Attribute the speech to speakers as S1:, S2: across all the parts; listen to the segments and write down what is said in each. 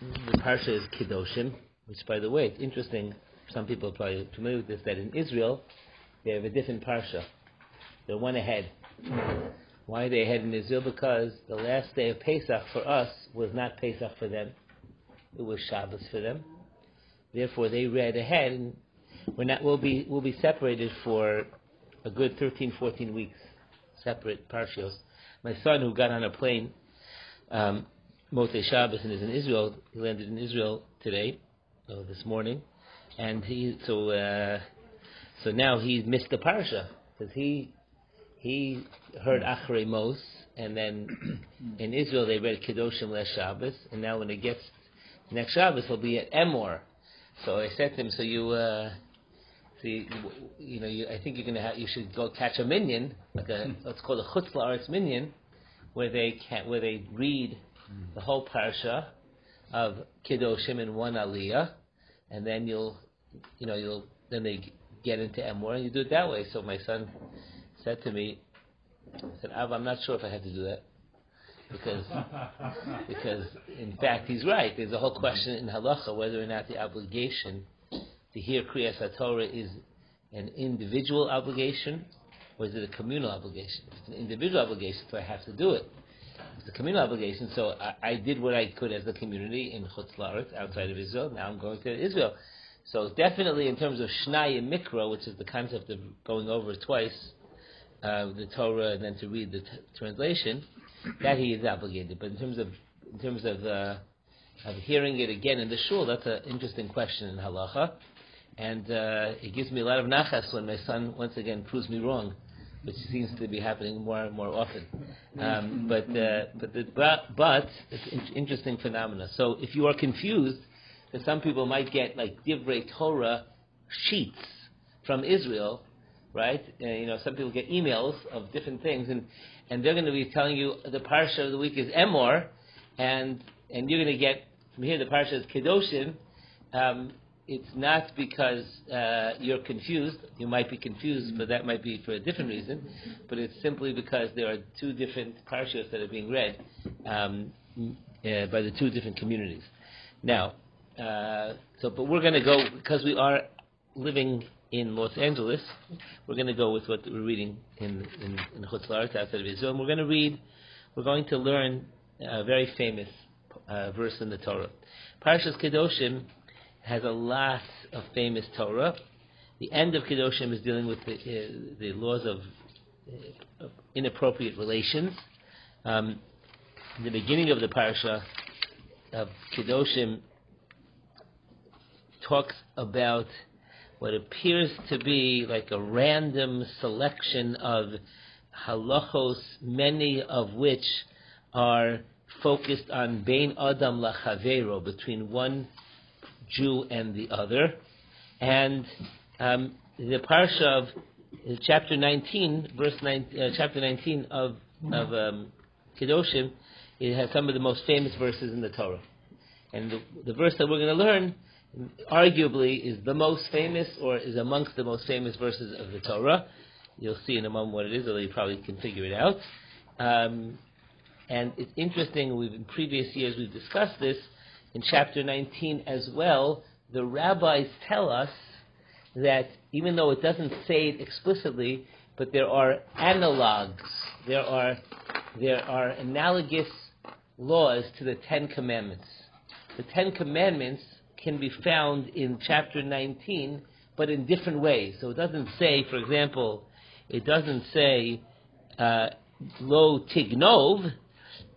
S1: the parsha is Kedoshim, which, by the way, it's interesting. Some people are probably familiar with this. That in Israel, they have a different parsha. They're one ahead. Why are they ahead in Israel? Because the last day of Pesach for us was not Pesach for them; it was Shabbos for them. Therefore, they read ahead, and we're not. We'll be we'll be separated for a good 13, 14 weeks, separate parshios. My son, who got on a plane. Um, Motzei Shabbos and is in Israel. He landed in Israel today, uh, this morning, and he so uh, so now he missed the parsha because he he heard Achrei Mos, and then in Israel they read Kedoshim last Shabbos, and now when it gets next Shabbos he'll be at Emor. So I said to him, so you. Uh, See, you know, you, I think you're gonna have, you should go catch a minyan, like a what's called a chutz la'aretz minyan, where they can where they read the whole parsha of Kedoshim in one aliyah, and then you'll, you know, you'll then they get into Emor, and you do it that way. So my son said to me, I said, Av, I'm not sure if I have to do that. Because, because in fact he's right. There's a whole question in halacha whether or not the obligation to hear Kriyas Torah is an individual obligation or is it a communal obligation? If it's an individual obligation, so I have to do it. It's a communal obligation, so I, I did what I could as a community in Chutz La'aretz, outside of Israel. Now I'm going to Israel. So definitely in terms of Shnai Mikra, which is the concept of going over twice uh, the Torah and then to read the t- translation, that he is obligated. But in terms of in terms of uh, of hearing it again in the shul, that's an interesting question in halacha, and uh, it gives me a lot of nachas when my son once again proves me wrong which seems to be happening more and more often. Um, but uh, but, the, but but it's an interesting phenomena. So if you are confused, because some people might get like divrei Torah sheets from Israel, right? Uh, you know, some people get emails of different things, and and they're going to be telling you the parsha of the week is Emor, and and you're going to get from here the parsha is Kedoshim. Um, it's not because uh, you're confused. You might be confused, but that might be for a different reason. But it's simply because there are two different parshas that are being read um, uh, by the two different communities. Now, uh, so but we're going to go because we are living in Los Angeles. We're going to go with what we're reading in in, in Chutz outside of Israel. And we're going to read. We're going to learn a very famous uh, verse in the Torah, Parshas Kedoshim has a lot of famous Torah. The end of Kedoshim is dealing with the, uh, the laws of, uh, inappropriate relations. Um, the beginning of the parsha of Kedoshim talks about what appears to be like a random selection of halachos, many of which are focused on bein adam lachavero, between one Jew and the other. And um, the parsha of uh, chapter 19, verse 9, uh, chapter 19 of, of um, Kedoshim, it has some of the most famous verses in the Torah. And the, the verse that we're going to learn, arguably, is the most famous or is amongst the most famous verses of the Torah. You'll see in a moment what it is, although you probably can figure it out. Um, and it's interesting, we've, in previous years we've discussed this, in chapter 19 as well, the rabbis tell us that even though it doesn't say it explicitly, but there are analogs, there are, there are analogous laws to the Ten Commandments. The Ten Commandments can be found in chapter 19, but in different ways. So it doesn't say, for example, it doesn't say uh, lo tignov,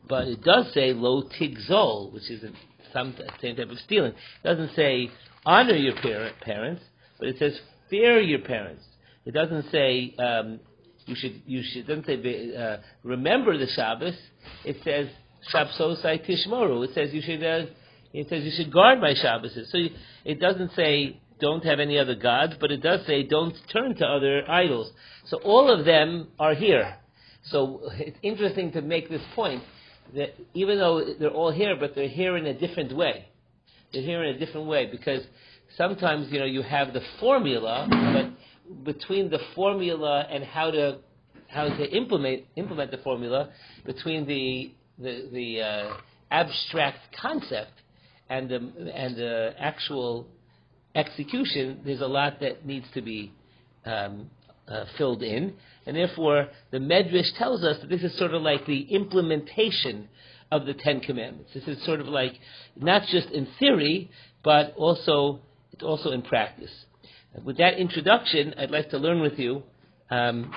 S1: but it does say lo tigzol, which is an some same type of stealing. It doesn't say honor your parent, parents, but it says fear your parents. It doesn't say um, you should you should doesn't say uh, remember the Shabbos. It says Shabsosai Tishmoru. It says you should uh, it says you should guard my Shabbos. So you, it doesn't say don't have any other gods, but it does say don't turn to other idols. So all of them are here. So it's interesting to make this point that even though they're all here, but they're here in a different way. They're here in a different way because sometimes you know you have the formula, but between the formula and how to how to implement implement the formula, between the the, the uh, abstract concept and the and the actual execution, there's a lot that needs to be um, uh, filled in, and therefore the Medrash tells us that this is sort of like the implementation of the Ten Commandments. This is sort of like not just in theory, but also also in practice. With that introduction, I'd like to learn with you um,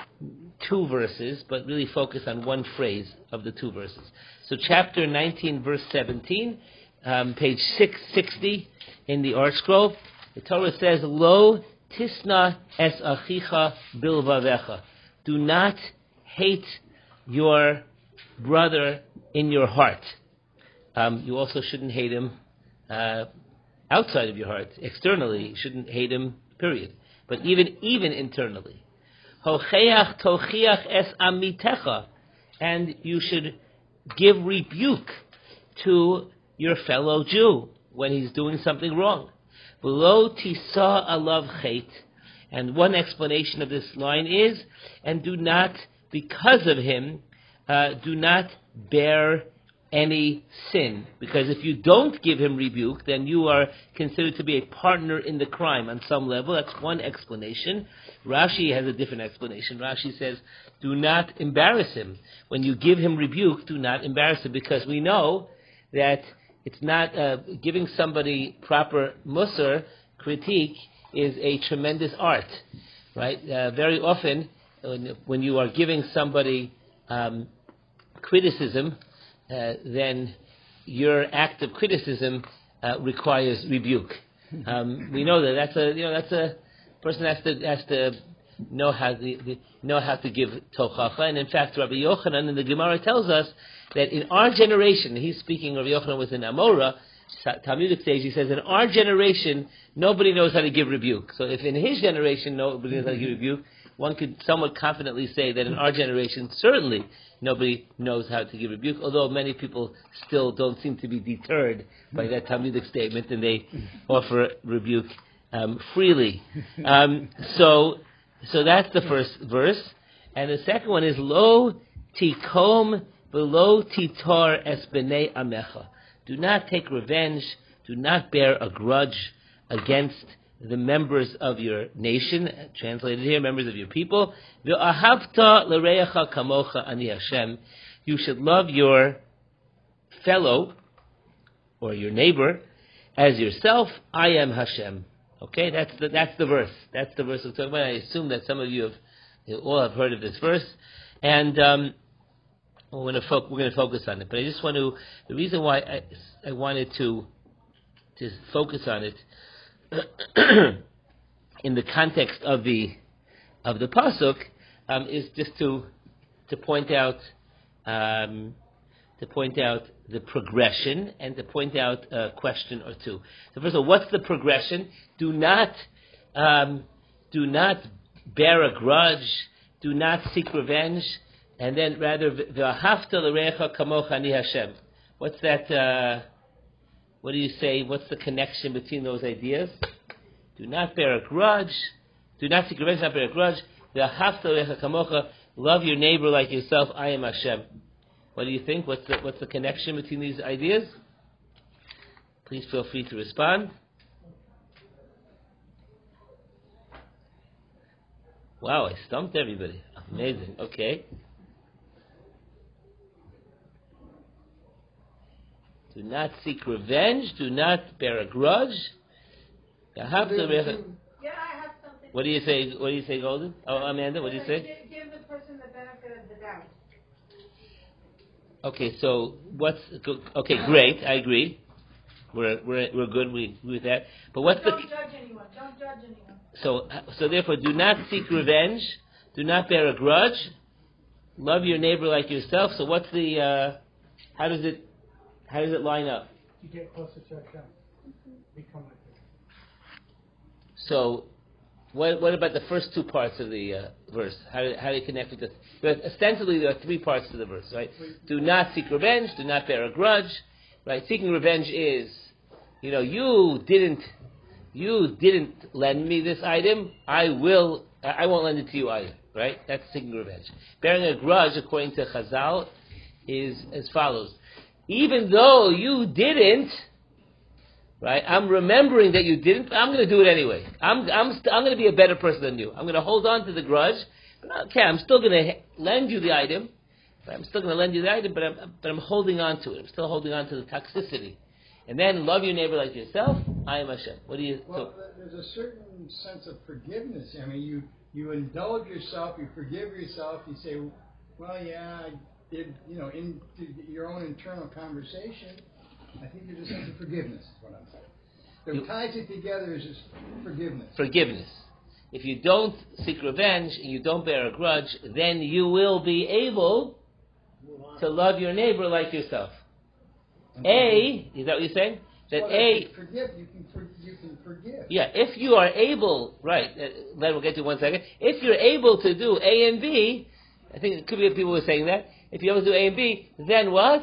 S1: two verses, but really focus on one phrase of the two verses. So, chapter 19, verse 17, um, page 660 in the ArtScroll, the Torah says, Lo tisna es achicha bilvavecha. Do not hate your brother in your heart. Um, you also shouldn't hate him uh, outside of your heart, externally. You shouldn't hate him, period. But even even internally. Hocheach tochiach es amitecha. And you should give rebuke to your fellow Jew when he's doing something wrong. Below tisa alav chait. And one explanation of this line is, and do not, because of him, uh, do not bear any sin. Because if you don't give him rebuke, then you are considered to be a partner in the crime on some level. That's one explanation. Rashi has a different explanation. Rashi says, do not embarrass him. When you give him rebuke, do not embarrass him, because we know that it's not uh, giving somebody proper mussar critique is a tremendous art, right? Uh, very often, when, when, you are giving somebody um, criticism, uh, then your act of criticism uh, requires rebuke. Um, we know that that's a you know that's a person has to has to know how to know how to give tochacha. And in fact, Rabbi Yochanan in the Gemara tells us that in our generation, he's speaking. Rabbi Yochanan was in Amora. Talmudic stage, he says, in our generation, nobody knows how to give rebuke. So if in his generation nobody knows how to give rebuke, one could somewhat confidently say that in our generation, certainly nobody knows how to give rebuke, although many people still don't seem to be deterred by that Talmudic statement and they offer rebuke um, freely. Um, so, so that's the first verse. And the second one is, Lo tikom below titor es b'nei amecha. Do not take revenge, do not bear a grudge against the members of your nation, translated here, members of your people. kamocha ani Hashem. You should love your fellow or your neighbor as yourself. I am Hashem. Okay, that's the that's the verse. That's the verse we're talking about. I assume that some of you have you all have heard of this verse, and um, we're going to fo- we're to focus on it. But I just want to the reason why I, I wanted to to focus on it in the context of the of the pasuk um, is just to to point out um, to point out the progression and to point out a question or two. So first of all, what's the progression? Do not um, do not bear a grudge. Do not seek revenge. And then rather, v'ahavta l'recha kamocha ani Hashem. What's that? Uh, what do you say? What's the connection between those ideas? Do not bear a grudge. Do not seek revenge, Do not bear a grudge. Love your neighbor like yourself. I am Hashem. What do you think? What's the, what's the connection between these ideas? Please feel free to respond. Wow, I stumped everybody. Amazing. Okay. Do not seek revenge. Do not bear a grudge.
S2: Yeah, I have something.
S1: What do you say? What do you say, Golden? Oh, Amanda, what do you say?
S2: Give the person the benefit of the doubt.
S1: Okay, so what's okay? Great, I agree. We're we're we're good with with that. But what's
S2: Don't
S1: the
S2: judge anyone. Don't judge anyone.
S1: so so therefore do not seek revenge. Do not bear a grudge. Love your neighbor like yourself. So what's the uh, how does it how does it line up?
S3: You get closer to Hashem. Become like.
S1: So, what, what about the first two parts of the uh, verse? How do, how do you connect with this? But ostensibly, there are three parts to the verse, right? Do not seek revenge. Do not bear a grudge, right? Seeking revenge is, you know, you didn't, you didn't lend me this item. I will, I won't lend it to you either, right? That's seeking revenge. Bearing a grudge, according to Chazal, is as follows: Even though you didn't, right? I'm remembering that you didn't. I'm going to do it anyway. I'm I'm st- I'm going to be a better person than you. I'm going to hold on to the grudge. Okay, I'm still going to lend you the item. I'm still going to lend you the item, but I'm but I'm holding on to it. I'm still holding on to the toxicity. And then love your neighbor like yourself. I am Hashem. What do you?
S4: Well, there's a certain sense of forgiveness. I mean, you you indulge yourself, you forgive yourself. You say, well, yeah, I. You know, in your own internal conversation. I think a sense of forgiveness. Is what I'm saying. What
S1: You-
S4: ties it together is just forgiveness.
S1: forgiveness. If you don't seek revenge and you don't bear a grudge, then you will be able to love your neighbor like yourself. A, is that what you're saying? That
S4: Well,
S1: A,
S4: you forgive. You can for, you can forgive.
S1: yeah, if you are able, right, uh, then we'll get to one second. If you're able to do A and B, I think it could be people were saying that. If you're able to do A and B, then what?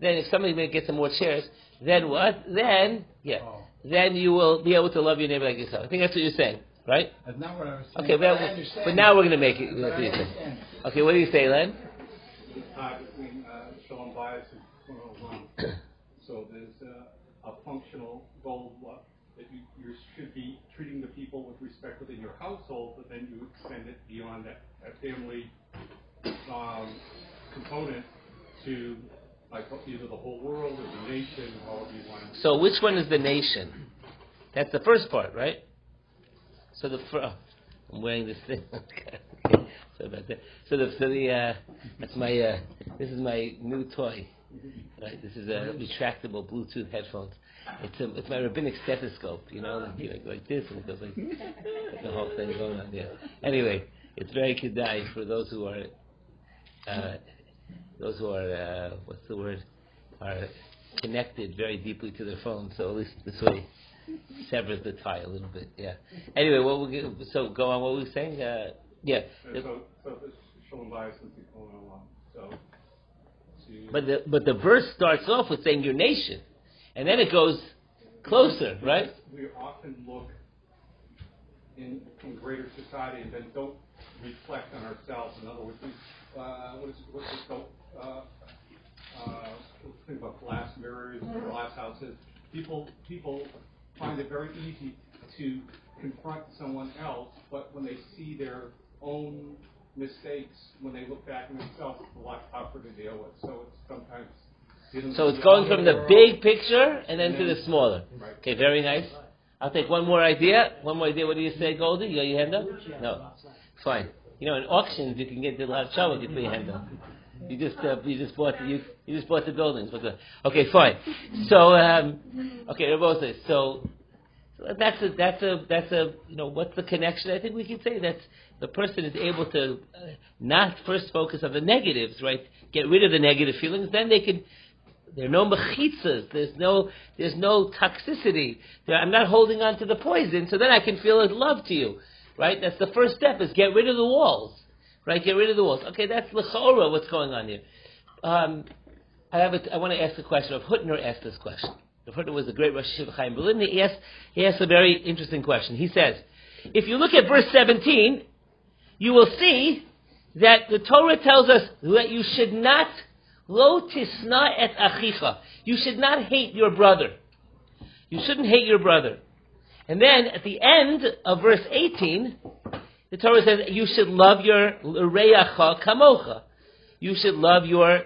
S1: Then if somebody may get some more chairs, then what? Then, yeah,
S4: Oh.
S1: then you will be able to love your neighbor like yourself. I think that's what you're saying, right?
S4: That's not what I was saying.
S1: Okay,
S4: but,
S1: but,
S4: I
S1: but now we're going to make it.
S4: But
S1: That's
S4: I
S1: what you're Okay, what do you say, Len?
S5: tie between uh, shalom bayis and 101. so there's uh, a functional goal that you, you should be treating the people with respect within your household, but then you extend it beyond that, that family um, component to like either the whole world or the nation, you want to.
S1: So which one is the nation? That's the first part, right? So the fir- oh, I'm wearing this thing. Sorry about that. So the so the uh, that's my uh, this is my new toy. Right, this is a retractable Bluetooth headphones. It's a, it's my rabbinic stethoscope. You know, like, like, this, and it goes like, the whole thing going on. Yeah. Anyway, it's very kedai for those who are uh, those who are uh, what's the word are connected very deeply to their phone. So at least this way severs the tie a little bit. Yeah. Anyway, what we so go on. What were we saying? Uh, yeah.
S5: So, so shalom bayis is the 101. So
S1: But the but the verse starts off with saying your nation, and then it goes closer, right?
S5: We often look in, in greater society and then don't reflect on ourselves. In other words, we, uh, what is what's called? Think about glass mirrors, glass houses. People people find it very easy to confront someone else, but when they see their own mistakes, when they look back on themselves, it's a lot tougher to deal with. So it's sometimes
S1: So it's going from the big picture and then to the smaller.
S5: Right.
S1: Okay, very nice. I'll take one more idea. One more idea. What do you say, Goldie? You got your hand up? No. Fine. You know, in auctions, you can get a lot of trouble if you put your hand up. You just uh, you just bought the, you you just bought the buildings. But okay, fine. So um, okay, Rabbi So so that's a that's a that's a you know what's the connection? I think we can say that the person is able to uh, not first focus on the negatives, right? Get rid of the negative feelings. Then they can. There are no mechitzas. There's no there's no toxicity. There, I'm not holding on to the poison. So then I can feel love to you, right? That's the first step. Is get rid of the walls, right? Get rid of the walls. Okay, that's lechora. What's going on here? Um, I have a, I want to ask a question. Of Hutner asked this question. Rav Hutner was the great Rosh Hayeshiva Chaim Berlin. He asked, he asked a very interesting question. He says, if you look at verse 17, you will see that the Torah tells us that you should not lo tisna et achicha. You should not hate your brother. You shouldn't hate your brother. And then at the end of verse 18, the Torah says you should love your reyacha kamocha. You should love your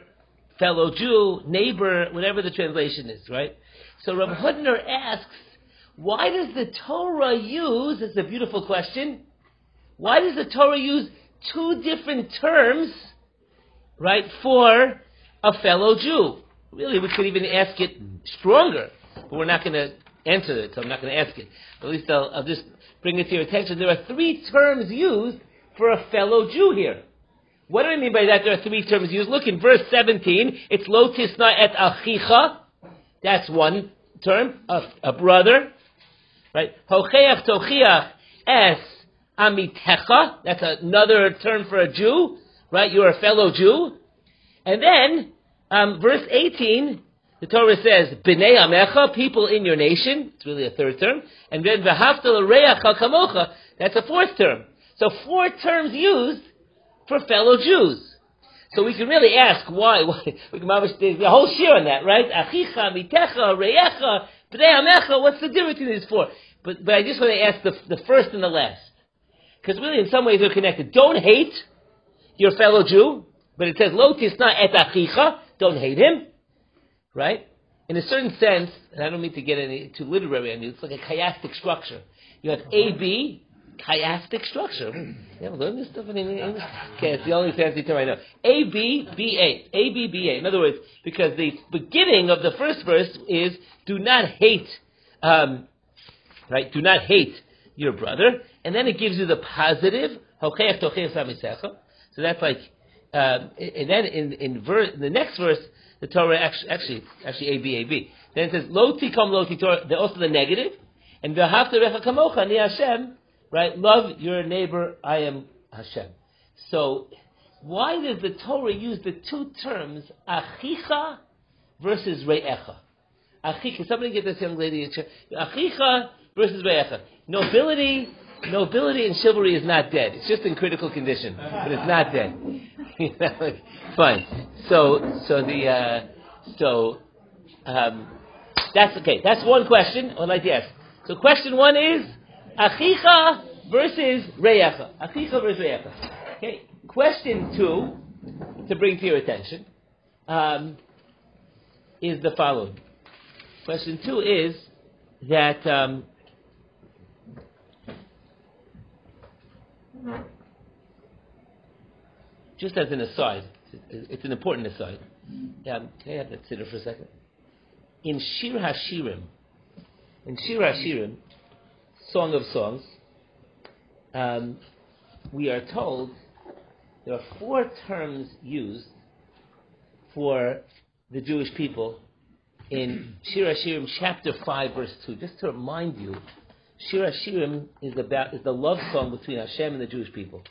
S1: fellow Jew, neighbor, whatever the translation is, right? So Rav Hutner asks, why does the Torah use, it's a beautiful question, why does the Torah use two different terms, right, for a fellow Jew? Really, we could even ask it stronger, but we're not going to answer it, so I'm not going to ask it. At least I'll, I'll just bring it to your attention. There are three terms used for a fellow Jew here. What do I mean by that? There are three terms used. Look in verse 17. It's lo tisna et achicha. That's one term, a, a brother. Right? Hocheach tochiach es amitecha. That's another term for a Jew. Right? You're a fellow Jew. And then, um, verse 18, the Torah says, B'nei amecha, people in your nation. It's really a third term. And then v'hafta l'reach kamocha. That's a fourth term. So four terms used for fellow Jews. So we can really ask why. why we can there's a whole shiur on that, right? Achicha, mitecha, reyecha, B'nei what's the difference between these four? But, but I just want to ask the, the first and the last. Because really, in some ways, they're connected. Don't hate your fellow Jew, but it says, Lo tisna et achicha, don't hate him. Right? In a certain sense, and I don't mean to get any too literary on you, it's like a chiastic structure. You have A, B, chiastic structure. You ever learned this stuff in English? Okay, it's the only fancy term I know. A, B, B, A. A, B, B, A. In other words, because the beginning of the first verse is, do not hate, um, right? Do not hate your brother. And then it gives you the positive, so that's like, um, and then in, in, verse, in the next verse, the Torah actually, actually, A, B, A, B. Then it says, lo tikom lo Torah, also the negative, and v'ahavta recha kamocha ni Hashem, right? Love your neighbor, I am Hashem. So, why does the Torah use the two terms, achicha versus re'echa? Achicha, somebody get this young lady a chair. Achicha versus re'echa. Nobility, nobility and chivalry is not dead. It's just in critical condition, but it's not dead. Fine. So, so the, uh, so, um, that's okay. That's one question I'd like to ask. So question one is, Achicha versus Reyecha. Achicha versus Reyecha. Okay. Question two, to bring to your attention, um, is the following. Question two is that um, just as an aside, it's an important aside. Um, can I have that sitter for a second? In Shir Hashirim, in Shir Hashirim, Song of Songs, um, we are told there are four terms used for the Jewish people in Shir Hashirim chapter 5 verse 2. Just to remind you, Shir Hashirim is about is the love song between Hashem and the Jewish people.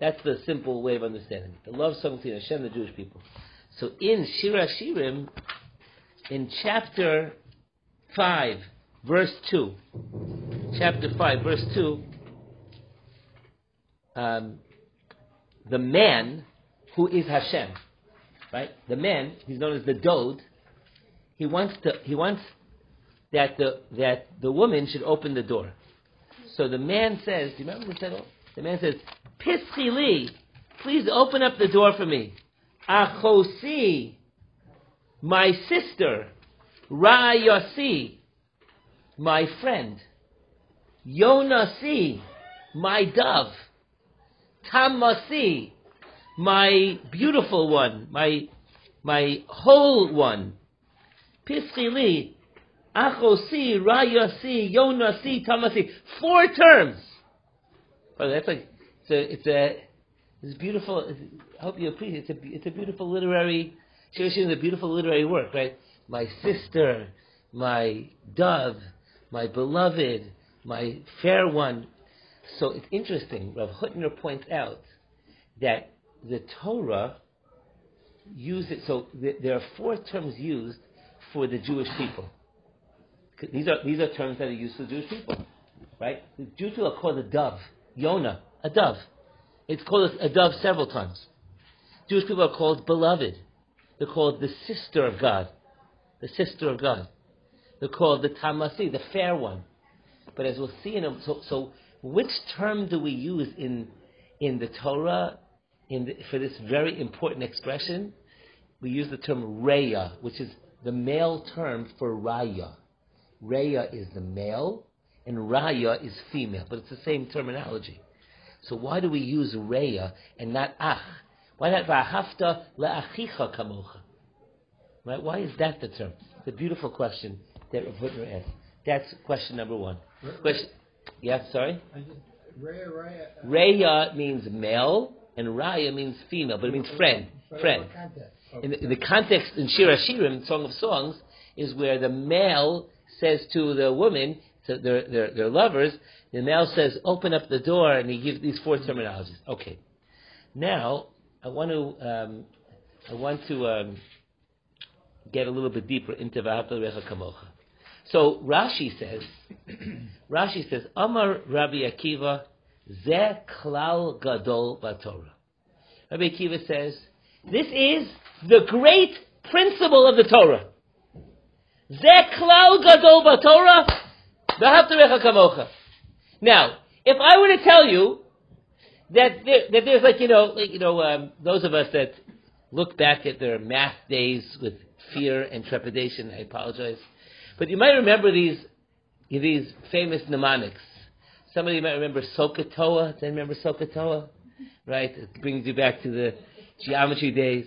S1: That's the simple way of understanding it. The love song between Hashem and the Jewish people. So in Shir Shirim, in chapter 5, verse 2, chapter 5, verse 2, um, the man who is Hashem, right? The man, he's known as the Dode, he wants to, he wants that the, that the woman should open the door. So the man says, do you remember the title? The man says, Pischili, please open up the door for me. Achosi, my sister. Rayasi, my friend. Yonasi, my dove. Tamasi, my beautiful one, my my whole one. Pischili, Achosi, Rayasi, Yonasi, Tamasi. Four terms. Oh, that's like it's a it's a it's beautiful. I hope you appreciate. It's a it's a beautiful literary. Shir Hashirim is a beautiful literary work, right? My sister, my dove, my beloved, my fair one. So it's interesting. Rav Hutner points out that the Torah uses so th- there are four terms used for the Jewish people. These are these are terms that are used for the Jewish people, right? The Jewish people are called a dove, Yonah, a dove. It's called a dove several times. Jewish people are called beloved. They're called the sister of God, the sister of God. They're called the tamasi, the fair one. But as we'll see in a, so, so which term do we use in in the Torah in the, for this very important expression? We use the term reya, which is the male term for raya. Reya is the male, and raya is female, but it's the same terminology. So why do we use reya and not ach? Why not va'hafta le'achicha kamocha? Right? Why is that the term? It's a beautiful question that Rav Hutner asked. That's question number one. Question. Yeah, sorry.
S4: Raya, raya.
S1: Reya means male, and raya means female, but it means friend. Friend. In the, in the context in Shir Hashirim, Song of Songs, is where the male says to the woman, to their, their, their lovers, the male says, open up the door, and he gives these four terminologies. Okay. Now, I want to, um, I want to um, get a little bit deeper into V'ahavta Recha Kamocha. So Rashi says, Rashi says, Amar Rabbi Akiva, Ze Klal Gadol Batorah. Rabbi Akiva says, this is the great principle of the Torah. Ze klal gadol kamocha. Now, if I were to tell you that there, that there's like you know like, you know um, those of us that look back at their math days with fear and trepidation, I apologize, but you might remember these these famous mnemonics. Somebody might remember SOHCAHTOA. Do you remember SOHCAHTOA? Right? It brings you back to the geometry days.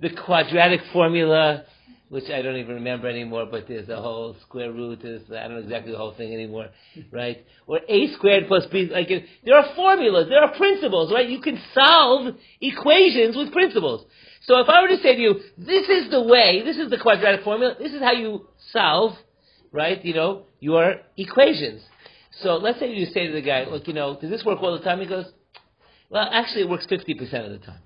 S1: The quadratic formula, which I don't even remember anymore, but there's a whole square root. There's, I don't know exactly the whole thing anymore, right? Or a squared plus b. Like there are formulas, there are principles, right? You can solve equations with principles. So if I were to say to you, this is the way, this is the quadratic formula, this is how you solve, right? You know, your equations. So let's say you say to the guy, look, you know, does this work all the time? He goes, well, actually, it works 50% of the time.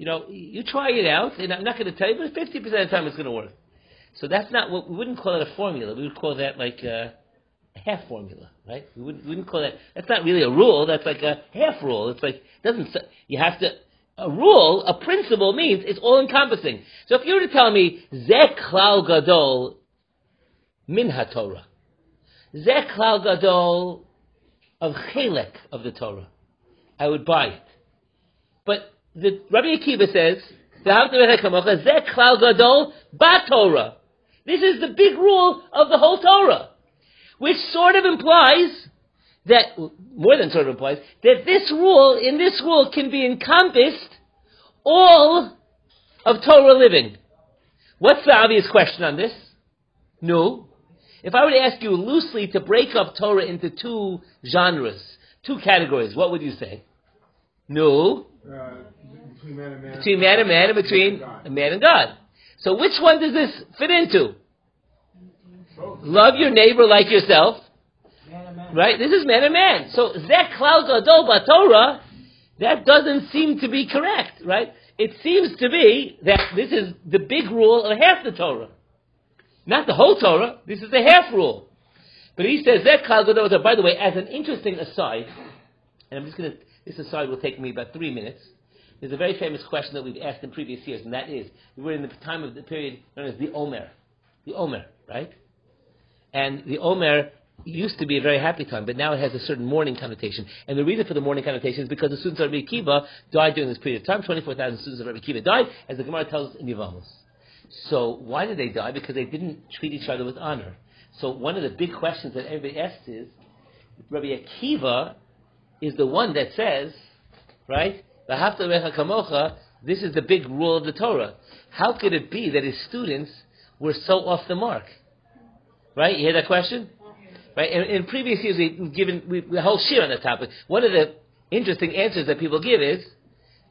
S1: You know, you try it out, and I'm not going to tell you, but 50% of the time it's going to work. So that's not what we wouldn't call it a formula. We would call that like a half formula, right? We wouldn't, we wouldn't call that. That's not really a rule. That's like a half rule. It's like doesn't you have to a rule, a principle means it's all encompassing. So if you were to tell me Zek klal gadol min haTorah, Zek klal gadol of chelek of the Torah, I would buy it. But the Rabbi Akiva says, gadol. This is the big rule of the whole Torah, which sort of implies that, more than sort of implies, that this rule, in this rule, can be encompassed all of Torah living. What's the obvious question on this? No. If I were to ask you loosely to break up Torah into two genres, two categories, what would you say? No.
S6: Uh, between man and man.
S1: Between man and man and between man and God. So which one does this fit into? Love your neighbor like yourself.
S3: Man man.
S1: Right? This is man and man. So Zek Klal Gadol Torah, that doesn't seem to be correct, right? It seems to be that this is the big rule of half the Torah. Not the whole Torah, this is the half rule. But he says Zek Klal Gadol Torah. By the way, as an interesting aside, and I'm just going to, this aside will take me about three minutes. There's a very famous question that we've asked in previous years, and that is, we were in the time of the period known as the Omer. The Omer, right? And the Omer used to be a very happy time, but now it has a certain mourning connotation. And the reason for the mourning connotation is because the students of Rabbi Akiva died during this period of time. 24,000 students of Rabbi Akiva died, as the Gemara tells us in Yevamos. So why did they die? Because they didn't treat each other with honor. So one of the big questions that everybody asks is, Rabbi Akiva is the one that says, right. This is the big rule of the Torah. How could it be that his students were so off the mark? Right? You hear that question? Right? In, in previous years, we've given we, whole shiur on the topic. One of the interesting answers that people give is,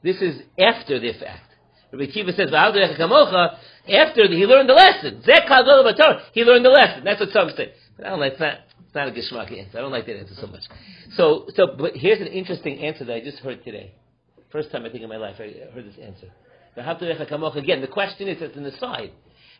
S1: this is after the fact. Rabbi Akiva says. After he learned the lesson. He learned the lesson. That's what some say. But I don't like that. It's not a geshmak answer. I don't like that answer so much. So, so, but here's an interesting answer that I just heard today. First time I think in my life I heard this answer. Again, the question is, it's an aside.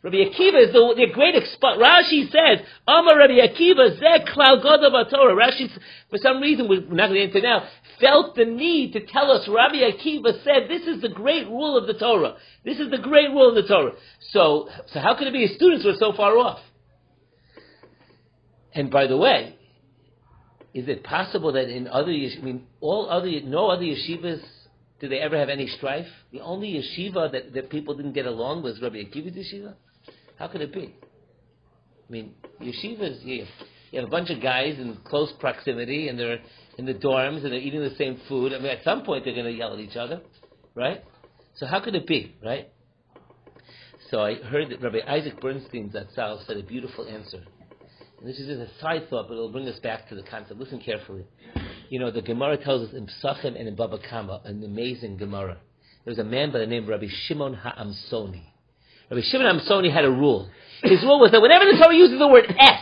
S1: Rabbi Akiva is the, the great expo- Rashi says, Amar Rabbi Akiva, Zek Klal Gadol Torah. Rashi, for some reason, we're not going to into now, felt the need to tell us, Rabbi Akiva said, this is the great rule of the Torah. This is the great rule of the Torah. So, so how could it be his students were so far off? And by the way, is it possible that in other yesh- I mean, all other, no other yeshivas, did they ever have any strife? The only yeshiva that, that people didn't get along with was Rabbi Akiva's yeshiva? How could it be? I mean, yeshivas, you, you have a bunch of guys in close proximity, and they're in the dorms, and they're eating the same food. I mean, at some point they're going to yell at each other, right? So how could it be, right? So I heard that Rabbi Isaac Bernstein Zatzal said a beautiful answer. And this is just a side thought, but it'll bring us back to the concept. Listen carefully. You know, the Gemara tells us in Pesachim and in Baba Kama, an amazing Gemara. There was a man by the name of Rabbi Shimon Ha'amsoni. Rabbi Shimon Ha'amsoni had a rule. His rule was that whenever the Torah uses the word S,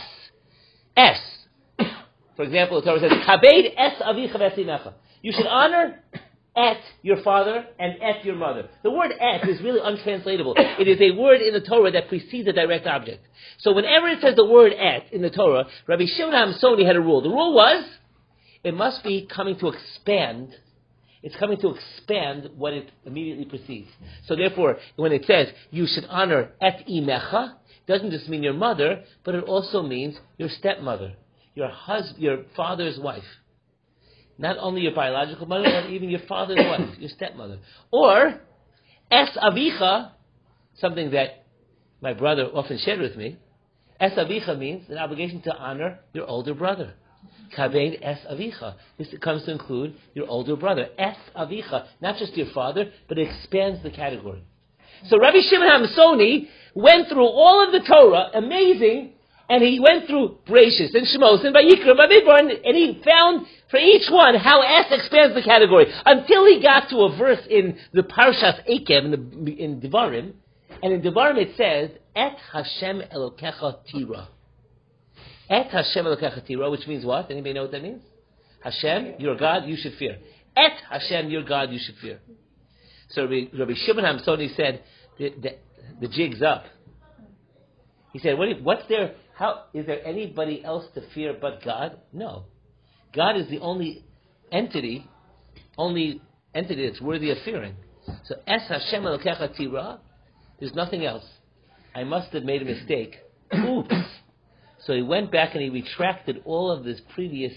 S1: S, for example, the Torah says, Kabed es avicha v'esimecha. You should honor et your father and et your mother. The word et is really untranslatable. It is a word in the Torah that precedes a direct object. So whenever it says the word et in the Torah, Rabbi Shimon Hamsoni had a rule. The rule was, it must be coming to expand. It's coming to expand what it immediately precedes. So therefore, when it says, you should honor et imecha, doesn't just mean your mother, but it also means your stepmother, your hus- your father's wife. Not only your biological mother, but even your father's wife, your stepmother. Or, es avicha, something that my brother often shared with me. Es avicha means an obligation to honor your older brother. Kavein es avicha. This comes to include your older brother. Es avicha. Not just your father, but it expands the category. So Rabbi Shimon Ha'amsoni went through all of the Torah, amazing, and he went through Bereshis and Shemos and Vayikra and Vayikra, and he found for each one how S expands the category until he got to a verse in the Parshas Ekev in, the, in Devarim, and in Devarim it says, "Et Hashem Elokecha Tira." Et Hashem Elokecha Tira, which means what? Anybody know what that means? Hashem, your God, you should fear. Et Hashem, your God, you should fear. So Rabbi, Rabbi Shimon Ha'amsoni said, the, the, the jig's up. He said, what, what's there, how, is there anybody else to fear but God? No. God is the only entity, only entity that's worthy of fearing. So, Es Hashem Elokecha Tira, there's nothing else. I must have made a mistake. Oops. So he went back and he retracted all of his previous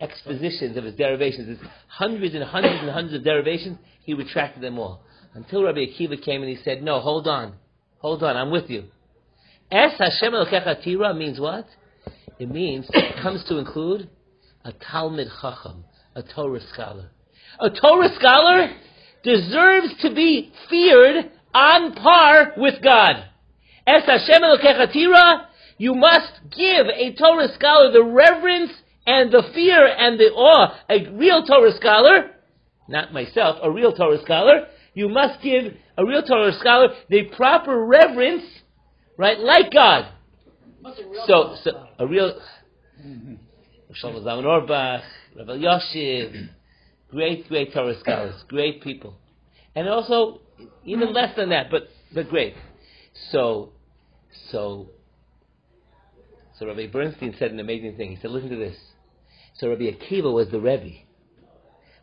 S1: expositions of his derivations. There's hundreds and hundreds and hundreds of derivations. He retracted them all. Until Rabbi Akiva came and he said, No, hold on. Hold on, I'm with you. Es Hashem Elokecha Tira means what? It means, it comes to include a Talmud Chacham, a Torah scholar. A Torah scholar deserves to be feared on par with God. Es Hashem Elokecha Tira, you must give a Torah scholar the reverence and the fear and the awe. A real Torah scholar, not myself, a real Torah scholar, you must give a real Torah scholar the proper reverence, right, like God. So, so a real Shlomo Zalman Auerbach, Rabbi Elyashiv, great, great Torah scholars, great people, and also even less than that, but but great. So, so, so Rabbi Bernstein said an amazing thing. He said, "Listen to this." So Rabbi Akiva was the Rebbe.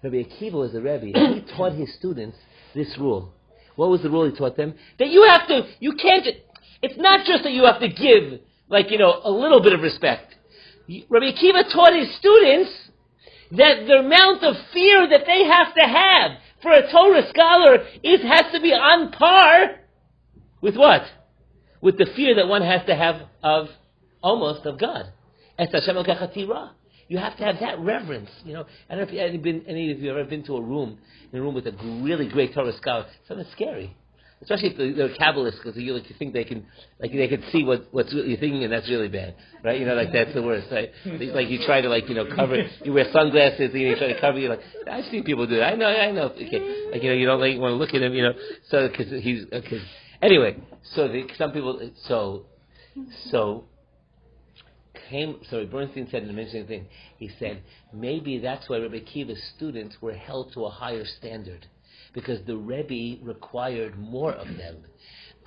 S1: Rabbi Akiva was the Rebbe, and he taught his students this rule. What was the rule he taught them? That you have to, you can't. It's not just that you have to give, like you know, a little bit of respect. Rabbi Akiva taught his students that the amount of fear that they have to have for a Torah scholar is has to be on par with what? With the fear that one has to have of almost of God. Hashem You have to have that reverence. You know, I don't know if you, been, any of you have ever been to a room, in a room with a really great Torah scholar. Something scary especially if they're Kabbalists, because you, like, you think they can, like they can see what what's you're thinking, and that's really bad, right? You know, like that's the worst, right? Like you try to like you know cover, you wear sunglasses, and you try to cover. You like I've seen people do that. I know, I know. Okay, like you know, you don't like want to look at him, you know, so because he's okay. Anyway, so the, some people, so so came. So Bernstein said an amazing thing. He said maybe that's why Rabbi Akiva's students were held to a higher standard because the Rebbe required more of them.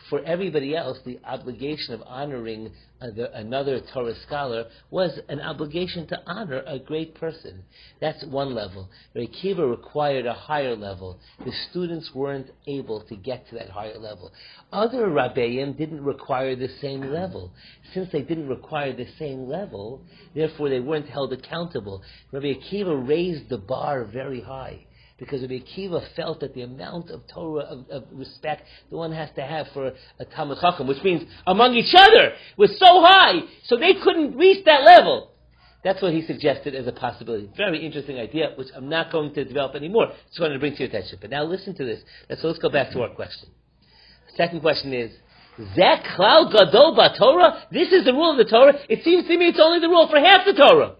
S1: For everybody else, the obligation of honoring uh, another Torah scholar was an obligation to honor a great person. That's one level. Rekiva required a higher level. The students weren't able to get to that higher level. Other Rabbeim didn't require the same level. Since they didn't require the same level, therefore they weren't held accountable. Rabbi Akiva raised the bar very high because Rabbi Akiva felt that the amount of Torah, of, of respect the one has to have for a Talmud Chacham, which means among each other, was so high, so they couldn't reach that level. That's what he suggested as a possibility. Very interesting idea, which I'm not going to develop anymore. Just wanted to bring to your attention. But now listen to this. So let's go back to our question. The second question is, Zek Klal Gadol Torah. This is the rule of the Torah. It seems to me it's only the rule for half the Torah,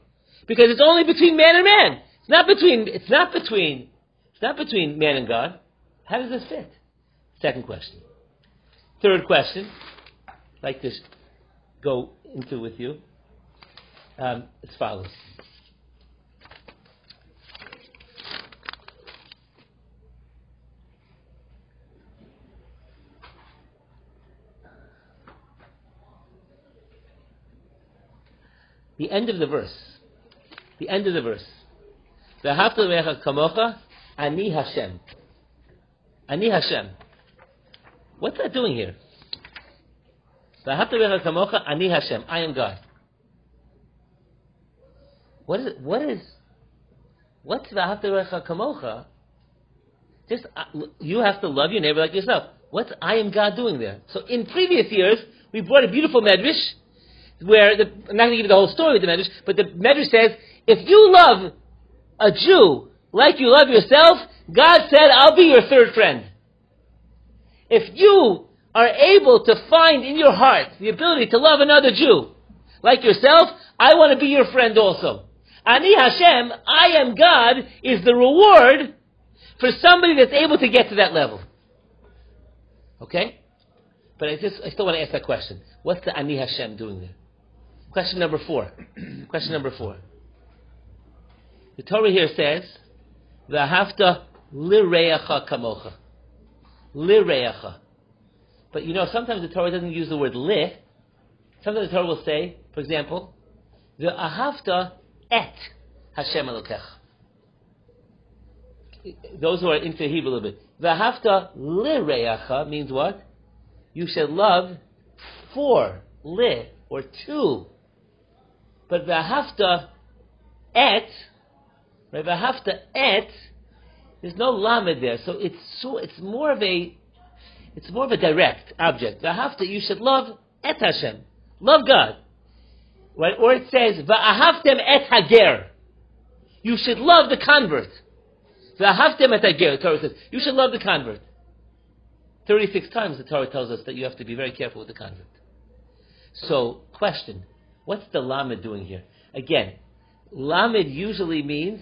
S1: because it's only between man and man. It's not between. It's not between not between man and God. How does this fit? Second question. Third question, I'd like to go into with you um, as follows. The end of the verse. The end of the verse. kamocha Ani Hashem. Ani Hashem. What's that doing here? Ani Hashem. I am God. What is it? What is what's Vahavtarecha kamocha? Just uh, you have to love your neighbor like yourself. What's I am God doing there? So in previous years, we brought a beautiful medrash where the, I'm not going to give you the whole story of the medrash, but the medrash says if you love a Jew like you love yourself, God said, "I'll be your third friend." If you are able to find in your heart the ability to love another Jew like yourself, I want to be your friend also. Ani Hashem, I am God, is the reward for somebody that's able to get to that level. Okay? But I just, I still want to ask that question. What's the Ani Hashem doing there? Question number four. question number four. The Torah here says, "V'ahavta lireacha kamocha." Lireacha. But you know, sometimes the Torah doesn't use the word li. Sometimes the Torah will say, for example, "V'ahavta et Hashem Elokecha." Those who are into Hebrew a little bit. V'ahavta lireacha means what? You should love for li or two. But the hafta et, right? V'ahavta et, there's no lamed there, so it's so it's more of a it's more of a direct object. V'ahavta, you should love et Hashem, love God, right? Or it says v'ahavtem et hager, you should love the convert. V'ahavtem et hager, the Torah says you should love the convert. Thirty-six times the Torah tells us that you have to be very careful with the convert. So, question: What's the lamed doing here? Again, lamed usually means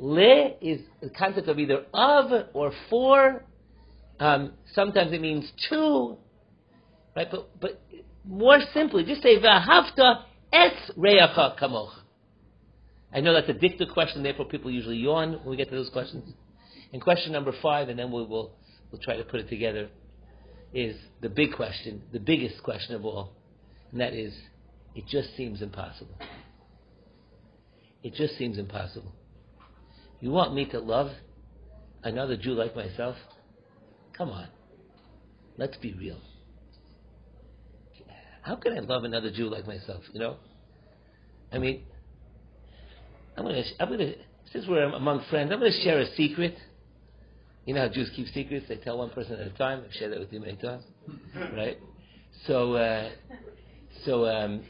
S1: le is the concept of either of or for. Um, sometimes it means to, right? But but more simply, just say v'ahavta es reacha kamoch. I know that's a dikduk question, therefore people usually yawn when we get to those questions. And question number five, and then we will we'll try to put it together, is the big question, the biggest question of all, and that is, it just seems impossible. It just seems impossible. You want me to love another Jew like myself? Come on. Let's be real. How can I love another Jew like myself, you know? I mean, I'm gonna, I'm gonna, since we're among friends, I'm gonna share a secret. You know how Jews keep secrets? They tell one person at a time. I've shared that with you many times, right? So, uh, so um,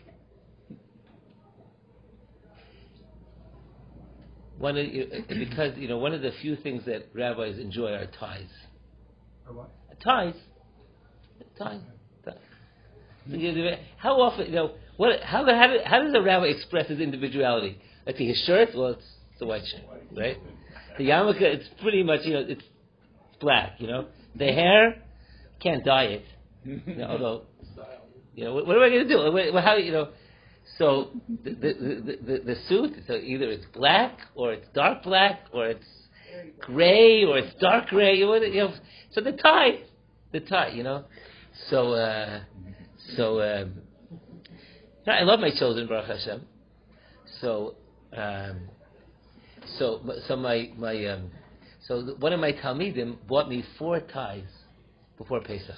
S1: one of, because you know one of the few things that rabbis enjoy are ties.
S3: Or what?
S1: Ties, ties. ties. How often, you know, what? How how, do, how does a rabbi express his individuality? Like his shirt, well, it's, it's a white shirt, right? The yarmulke, it's pretty much, you know, it's black, you know. The hair, can't dye it. You know, although, you know, what, what am I going to do? How, you know, so the, the, the, the, suit, so either it's black, or it's dark black, or it's gray, or it's dark gray, you know. So the tie, the tie, you know. So, uh, so, um, I love my children, Baruch Hashem. So, um, so, so my my um, so one of my talmidim bought me four ties before Pesach.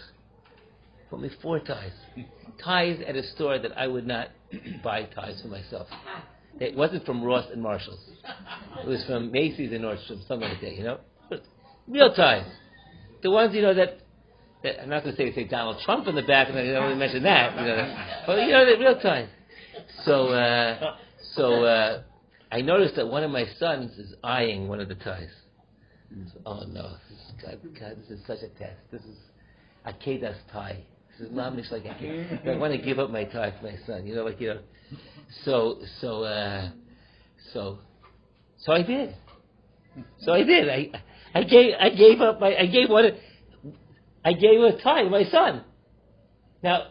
S1: Bought me four ties, ties at a store that I would not buy ties for myself. It wasn't from Ross and Marshalls. It was from Macy's and Nordstrom, something like that. You know, real ties. The ones you know that. that I'm not going to say say Donald Trump in the back, and I don't to mention that. You know, but you know, the real ties. So, uh, so. Uh, I noticed that one of my sons is eyeing one of the ties. Oh no, this is, God, God, this is such a test. This is a Akeda's tie. This is mamish like Akeda. I want to give up my tie for my son. You know, like you know. So so uh, so so I did. So I did. I I gave I gave up my I gave one I gave a tie to my son. Now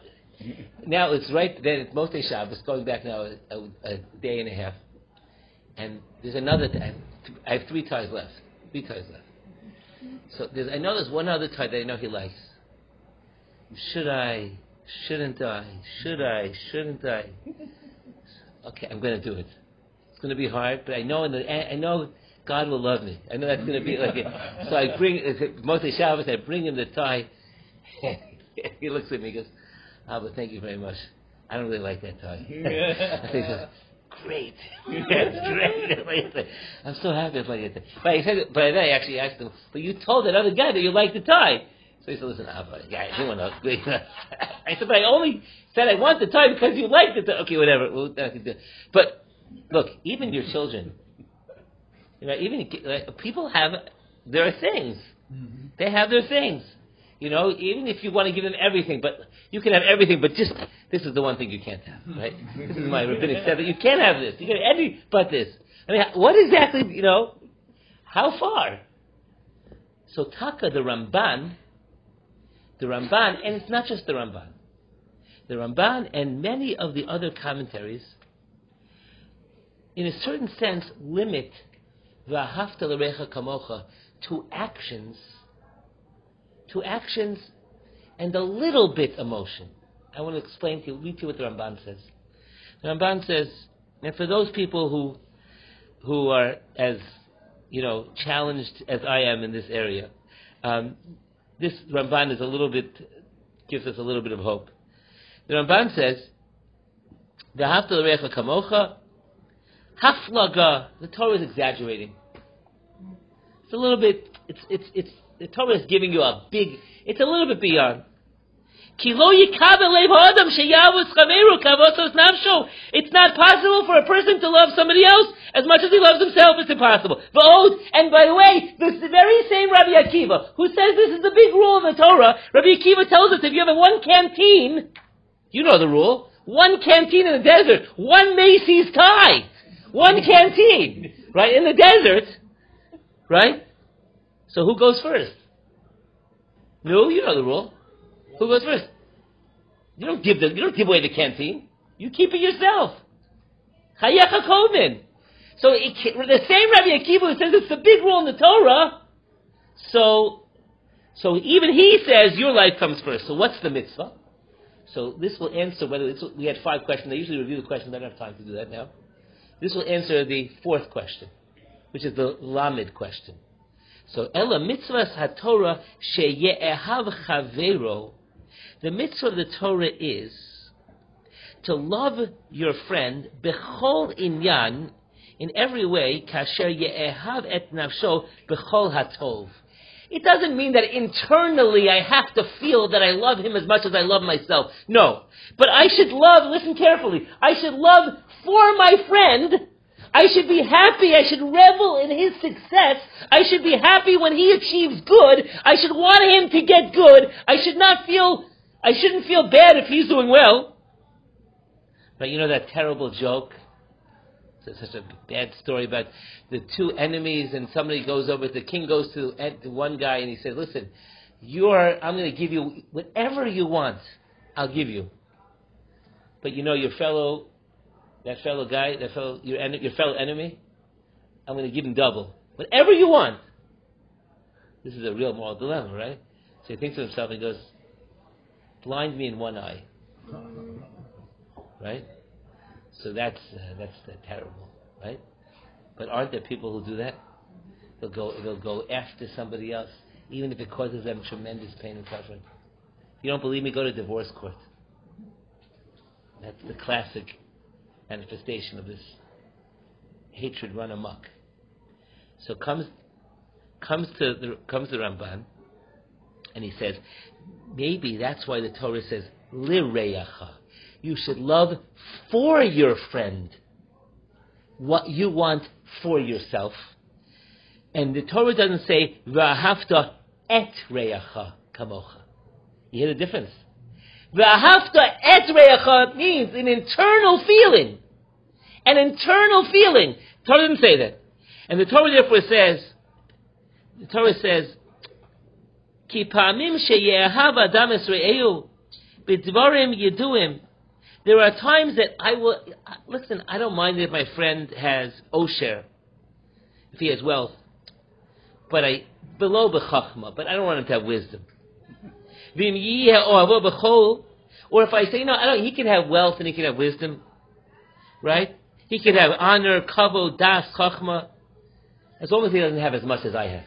S1: now it's right then it's Motzei Shabbos going back now a, a, a day and a half and there's another. I have three ties left. Three ties left. So there's, I know there's one other tie that I know he likes. Should I? Shouldn't I? Should I? Shouldn't I? Okay, I'm going to do it. It's going to be hard, but I know in the I know God will love me. I know that's going to be like it. So I bring Motzei Shabbos. I bring him the tie. he looks at me. goes, ah, Albert, thank you very much. I don't really like that tie. I so. Great. That's great. I'm so happy if I get that. But I said, but then I actually asked him, but you told that other guy that you liked the tie. So he said, listen, Abba, yeah, I didn't want to. I said, but I only said I want the tie because you liked it. Okay, whatever. Well, I can do. But look, even your children, you know, even like, people have their things. Mm-hmm. They have their things. You know, even if you want to give them everything, but you can have everything, but just this is the one thing you can't have, right? this is my rabbinic that You can't have this. You can have every but this. I mean, what exactly? You know, how far? So Taka the Ramban, the Ramban, and it's not just the Ramban. The Ramban and many of the other commentaries, in a certain sense, limit v'ahavta l'recha kamocha to actions to actions and a little bit emotion. I want to explain to you, read to you what the Ramban says. The Ramban says, and for those people who who are as you know challenged as I am in this area, um, this Ramban is a little bit gives us a little bit of hope. The Ramban says, "V'hafta l'recha kamocha." Haflaga. The Torah is exaggerating. It's a little bit. It's it's it's the Torah is giving you a big, it's a little bit beyond. It's not possible for a person to love somebody else as much as he loves himself. It's impossible. And by the way, this is the very same Rabbi Akiva, who says this is the big rule of the Torah, Rabbi Akiva tells us if you have one canteen, you know the rule, one canteen in the desert, one Macy's tie, one canteen, right, in the desert, right? So who goes first? No, you know the rule. Who goes first? You don't give the you don't give away the canteen. You keep it yourself. Chayecha. So it, the same Rabbi Akiva who says it's the big rule in the Torah. So, so even he says your life comes first. So what's the mitzvah? So this will answer whether we had five questions. I usually review the questions. I don't have time to do that now. This will answer the fourth question, which is the Lamed question. So Ella mitzvahs haTorah sheye'ehav chavero. The mitzvah of the Torah is to love your friend bechol inyan in every way kasher ye'ehav et nafsho bechol hatov. It doesn't mean that internally I have to feel that I love him as much as I love myself. No. But I should love, listen carefully, I should love for my friend I should be happy. I should revel in his success. I should be happy when he achieves good. I should want him to get good. I should not feel, I shouldn't feel bad if he's doing well. But you know that terrible joke? It's such a bad story about the two enemies and somebody goes over, the king goes to one guy and he says, listen, you're, I'm going to give you whatever you want. I'll give you. But you know, your fellow that fellow guy, that fellow your, your fellow enemy, I'm going to give him double. Whatever you want. This is a real moral dilemma, right? So he thinks to himself, he goes, blind me in one eye. Right? So that's, uh, that's uh, terrible, right? But aren't there people who do that? They'll go, they'll go after somebody else, even if it causes them tremendous pain and suffering. If you don't believe me, go to divorce court. That's the classic manifestation of this hatred run amok. So comes comes to the comes the Ramban, and he says, maybe that's why the Torah says lireyacha. You should love for your friend what you want for yourself, and the Torah doesn't say v'ahavta et reyacha kamocha. You hear the difference? V'ahavta et reyacha means an internal feeling an internal feeling. The Torah didn't say that. And the Torah therefore says, the Torah says, Ki pa'amim sheyehav adam esre'eu b'dvarim yeduim. There are times that I will, listen, I don't mind if my friend has osher, if he has wealth, but I, below b'chachma, but I don't want him to have wisdom. Or if I say, no, I don't, he can have wealth and he can have wisdom, right? He can have honor, kavod, das, chachma, as long as he doesn't have as much as I have.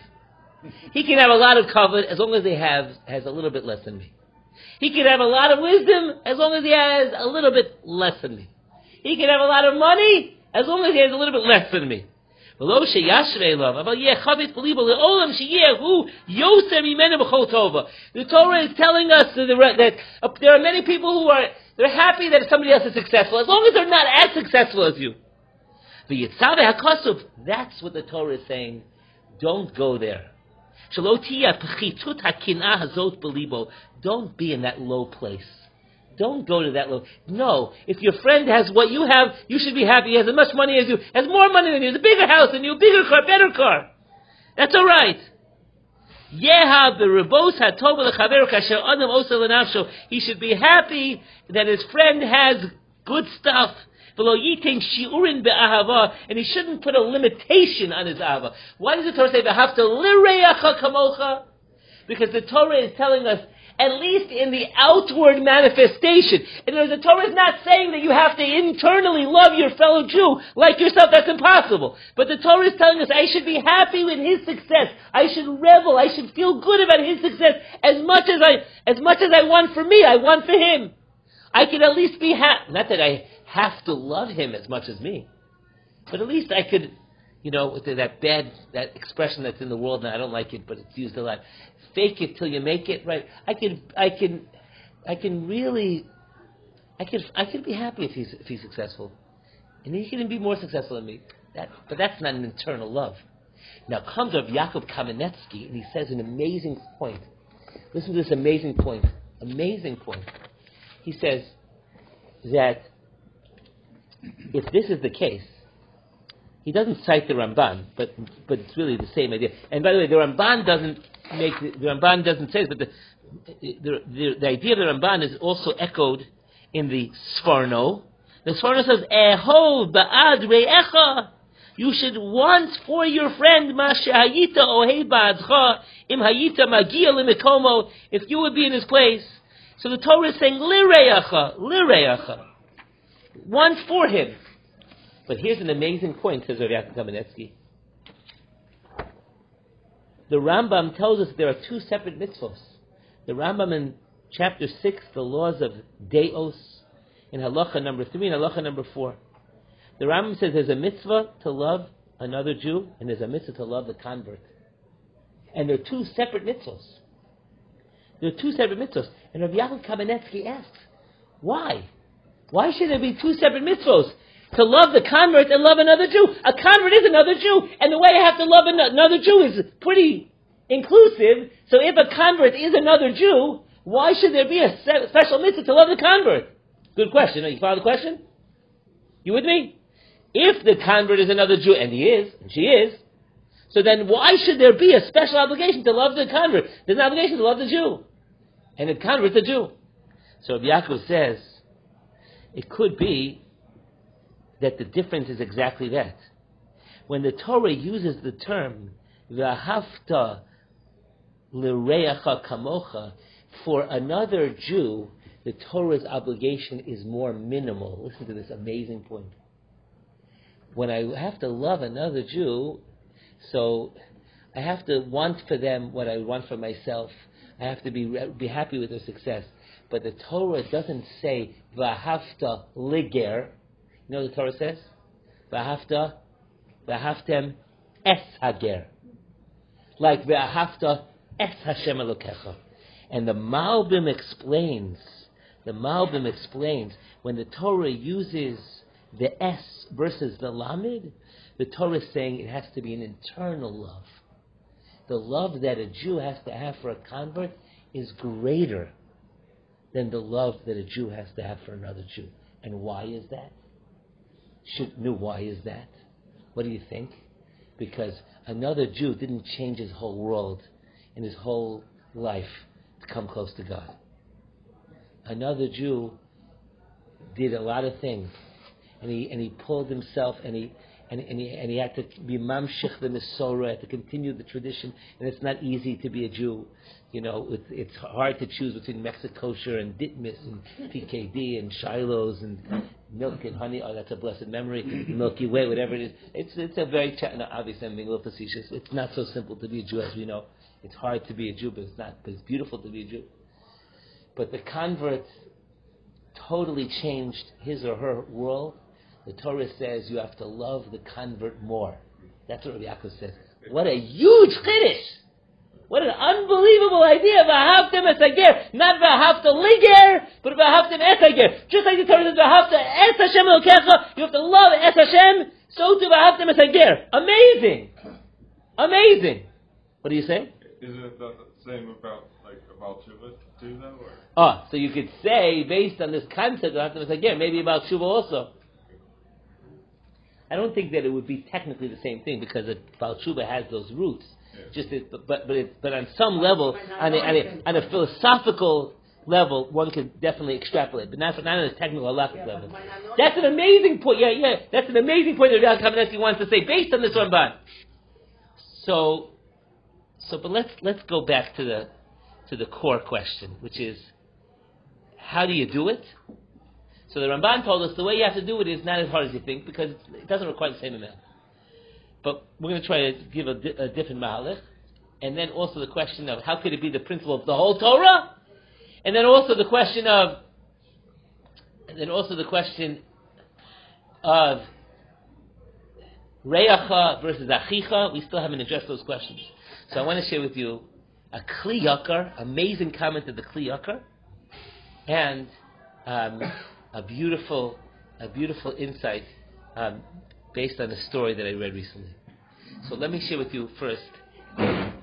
S1: He can have a lot of kavod as long as he have, has a little bit less than me. He could have a lot of wisdom as long as he has a little bit less than me. He can have a lot of money as long as he has a little bit less than me. The Torah is telling us that uh, there are many people who are they're happy that somebody else is successful, as long as they're not as successful as you. The Yitzhak HaKosov, that's what the Torah is saying. Don't go there. Don't be in that low place. Don't go to that low. No, if your friend has what you have, you should be happy. He has as much money as you, has more money than you, has a bigger house than you, bigger car, better car. That's all right. He should be happy that his friend has good stuff. And he shouldn't put a limitation on his ahava. Why does the Torah say, V'ahavta Lirayakha Kamoha? Because the Torah is telling us at least in the outward manifestation. Words, the Torah is not saying that you have to internally love your fellow Jew like yourself. That's impossible. But the Torah is telling us I should be happy with his success. I should revel. I should feel good about his success as much as I, as much as I want for me, I want for him. I can at least be happy. Not that I have to love him as much as me, but at least I could you know, that bad that expression that's in the world now. I don't like it, but it's used a lot fake it till you make it, right? I can, I can, I can really, I can, I can be happy if he's if he's successful, and he can be more successful than me. That, but that's not an internal love. Now comes Rav Yaakov Kamenetsky, and he says an amazing point. Listen to this amazing point. Amazing point. He says that if this is the case, he doesn't cite the Ramban, but but it's really the same idea. And by the way, the Ramban doesn't make the, the Ramban doesn't say this, but the the, the the, idea of the Ramban is also echoed in the Sforno. The Sforno says, "Eho ba'ad re'echa." You should want for your friend ma mashahayita ohei ba'adcha im hayita magia limikomo. If you would be in his place, so the Torah is saying lireacha, lireacha. Want for him. But here's an amazing point, says Rav Yaakov Kamenetsky. The Rambam tells us there are two separate mitzvahs. The Rambam in chapter 6, the laws of Deos, in halacha number 3 and halacha number 4. The Rambam says there's a mitzvah to love another Jew, and there's a mitzvah to love the convert. And they're two separate mitzvahs. They're two separate mitzvahs. And Rav Yaakov Kamenetsky asks, why? Why should there be two separate mitzvahs? To love the convert and love another Jew. A convert is another Jew, and the way I have to love another Jew is pretty inclusive. So if a convert is another Jew, why should there be a special mitzvah to love the convert? Good question. You follow the question? You with me? If the convert is another Jew, and he is, and she is, so then why should there be a special obligation to love the convert? There's an obligation to love the Jew. And the convert's a Jew. So Yaakov says, it could be that the difference is exactly that. When the Torah uses the term v'ahavta l'reacha kamocha for another Jew, the Torah's obligation is more minimal. Listen to this amazing point. When I have to love another Jew, so I have to want for them what I want for myself. I have to be be happy with their success. But the Torah doesn't say v'ahavta liger you know what the Torah says? V'ahavta, v'ahavtem es hager. Like v'ahavta es Hashem Elokecha. And the Malbim explains, the Malbim explains, when the Torah uses the S versus the Lamed, the Torah is saying it has to be an internal love. The love that a Jew has to have for a convert is greater than the love that a Jew has to have for another Jew. And why is that? Should know why is that? What do you think? Because another Jew didn't change his whole world and his whole life to come close to God. Another Jew did a lot of things, and he and he pulled himself and he and, and, he, and he had to be mamshich the Mesorah, had to continue the tradition, and it's not easy to be a Jew. You know, it's, it's hard to choose between Mexikosher and Ditmas and PKD and Shiloh's and milk and honey. Oh, that's a blessed memory. Milky Way, whatever it is. It's it's a very no, obviously I'm being a little facetious. It's not so simple to be a Jew as we know. It's hard to be a Jew, but it's not. But it's beautiful to be a Jew. but the convert totally changed his or her world, the Torah says you have to love the convert more. That's what Rabbi Yaakov says. What a huge chiddush! What an unbelievable idea! V'ahavtem es hager, not v'ahavta liger, but v'ahavtem es hager. Just like the Torah says, v'ahavta es Hashem elokecha, you have to love es Hashem, so too v'ahavtem es hager. Amazing! Amazing! What do you say?
S6: Isn't it the same about like about Shiva too though? Or?
S1: Ah, so you could say, based on this concept of Haftam again, maybe about Shuva also. I don't think that it would be technically the same thing because it, Baal Shuba has those roots.
S6: Yeah.
S1: Just it, but but but, it, but on some level, on a, on a, on a philosophical level, one could definitely extrapolate, but not, not on a technical halachic level. That's an amazing point. Yeah, yeah, that's an amazing point that Rav Kamenetsky wants to say based on this one Ramban. So, so, but let's let's go back to the to the core question, which is how do you do it? So the Ramban told us the way you have to do it is not as hard as you think because it doesn't require the same amount. But we're going to try to give a, di- a different mahalach, and then also the question of how could it be the principle of the whole Torah, and then also the question of, and then also the question of Reacha versus Achicha. We still haven't addressed those questions. So I want to share with you a Kli Yakar, amazing comment of the Kli Yakar, and um, a beautiful, a beautiful insight um, based on a story that I read recently. So let me share with you first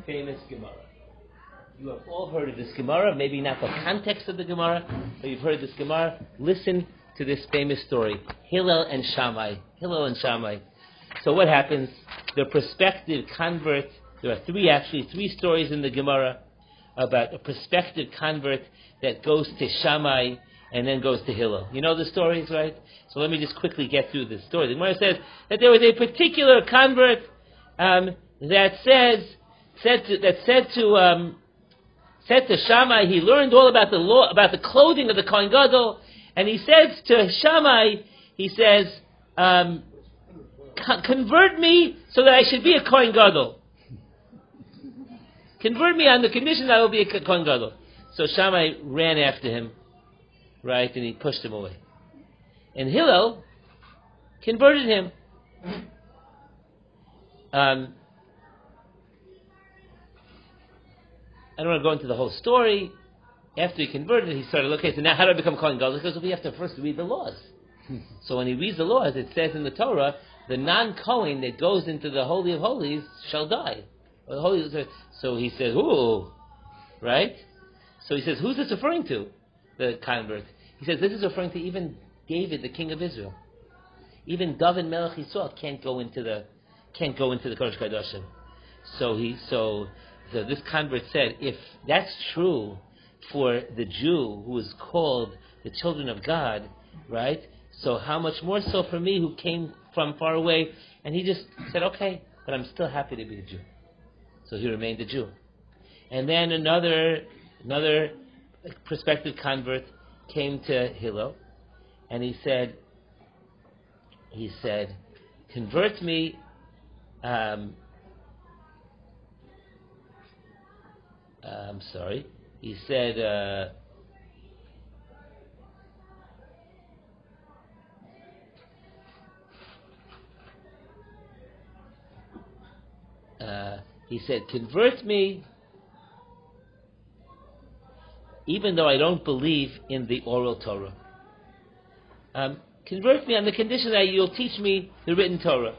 S1: famous Gemara. You have all heard of this Gemara, maybe not the context of the Gemara, but you've heard this Gemara. Listen to this famous story: Hillel and Shammai. Hillel and Shammai. So what happens? The prospective convert. There are three actually three stories in the Gemara about a prospective convert that goes to Shammai and then goes to Hillel. You know the stories, right? So let me just quickly get through this story. The Gemara says that there was a particular convert um, that says said to, that said to um, said to Shammai, he learned all about the law about the clothing of the Kohen Gadol, and he says to Shammai, he says, um, convert me so that I should be a Kohen Gadol. Convert me on the condition that I will be a Kohen Gadol. So Shammai ran after him, right, and he pushed him away. And Hillel converted him. Um, I don't want to go into the whole story. After he converted, he started, okay, so now how do I become Kohen Gadol? Because we have to first read the laws. so when he reads the laws, it says in the Torah, the non-Kohen that goes into the Holy of Holies shall die. Or the Holy, so he says, ooh, right? So he says, who's this referring to? The convert. He says, this is referring to even David, the king of Israel. Even David Melech Yisrael can't go into the can't go into the Kodesh Kadoshim. So he so so this convert said, if that's true for the Jew who is called the children of God, right? So how much more so for me who came from far away? And he just said, okay, but I'm still happy to be a Jew. So he remained a Jew. And then another another prospective convert came to Hillel, and he said, he said, convert me. Um, I'm sorry. He said. Uh, uh, he said, convert me even though I don't believe in the oral Torah. Um, convert me on the condition that you'll teach me the written Torah.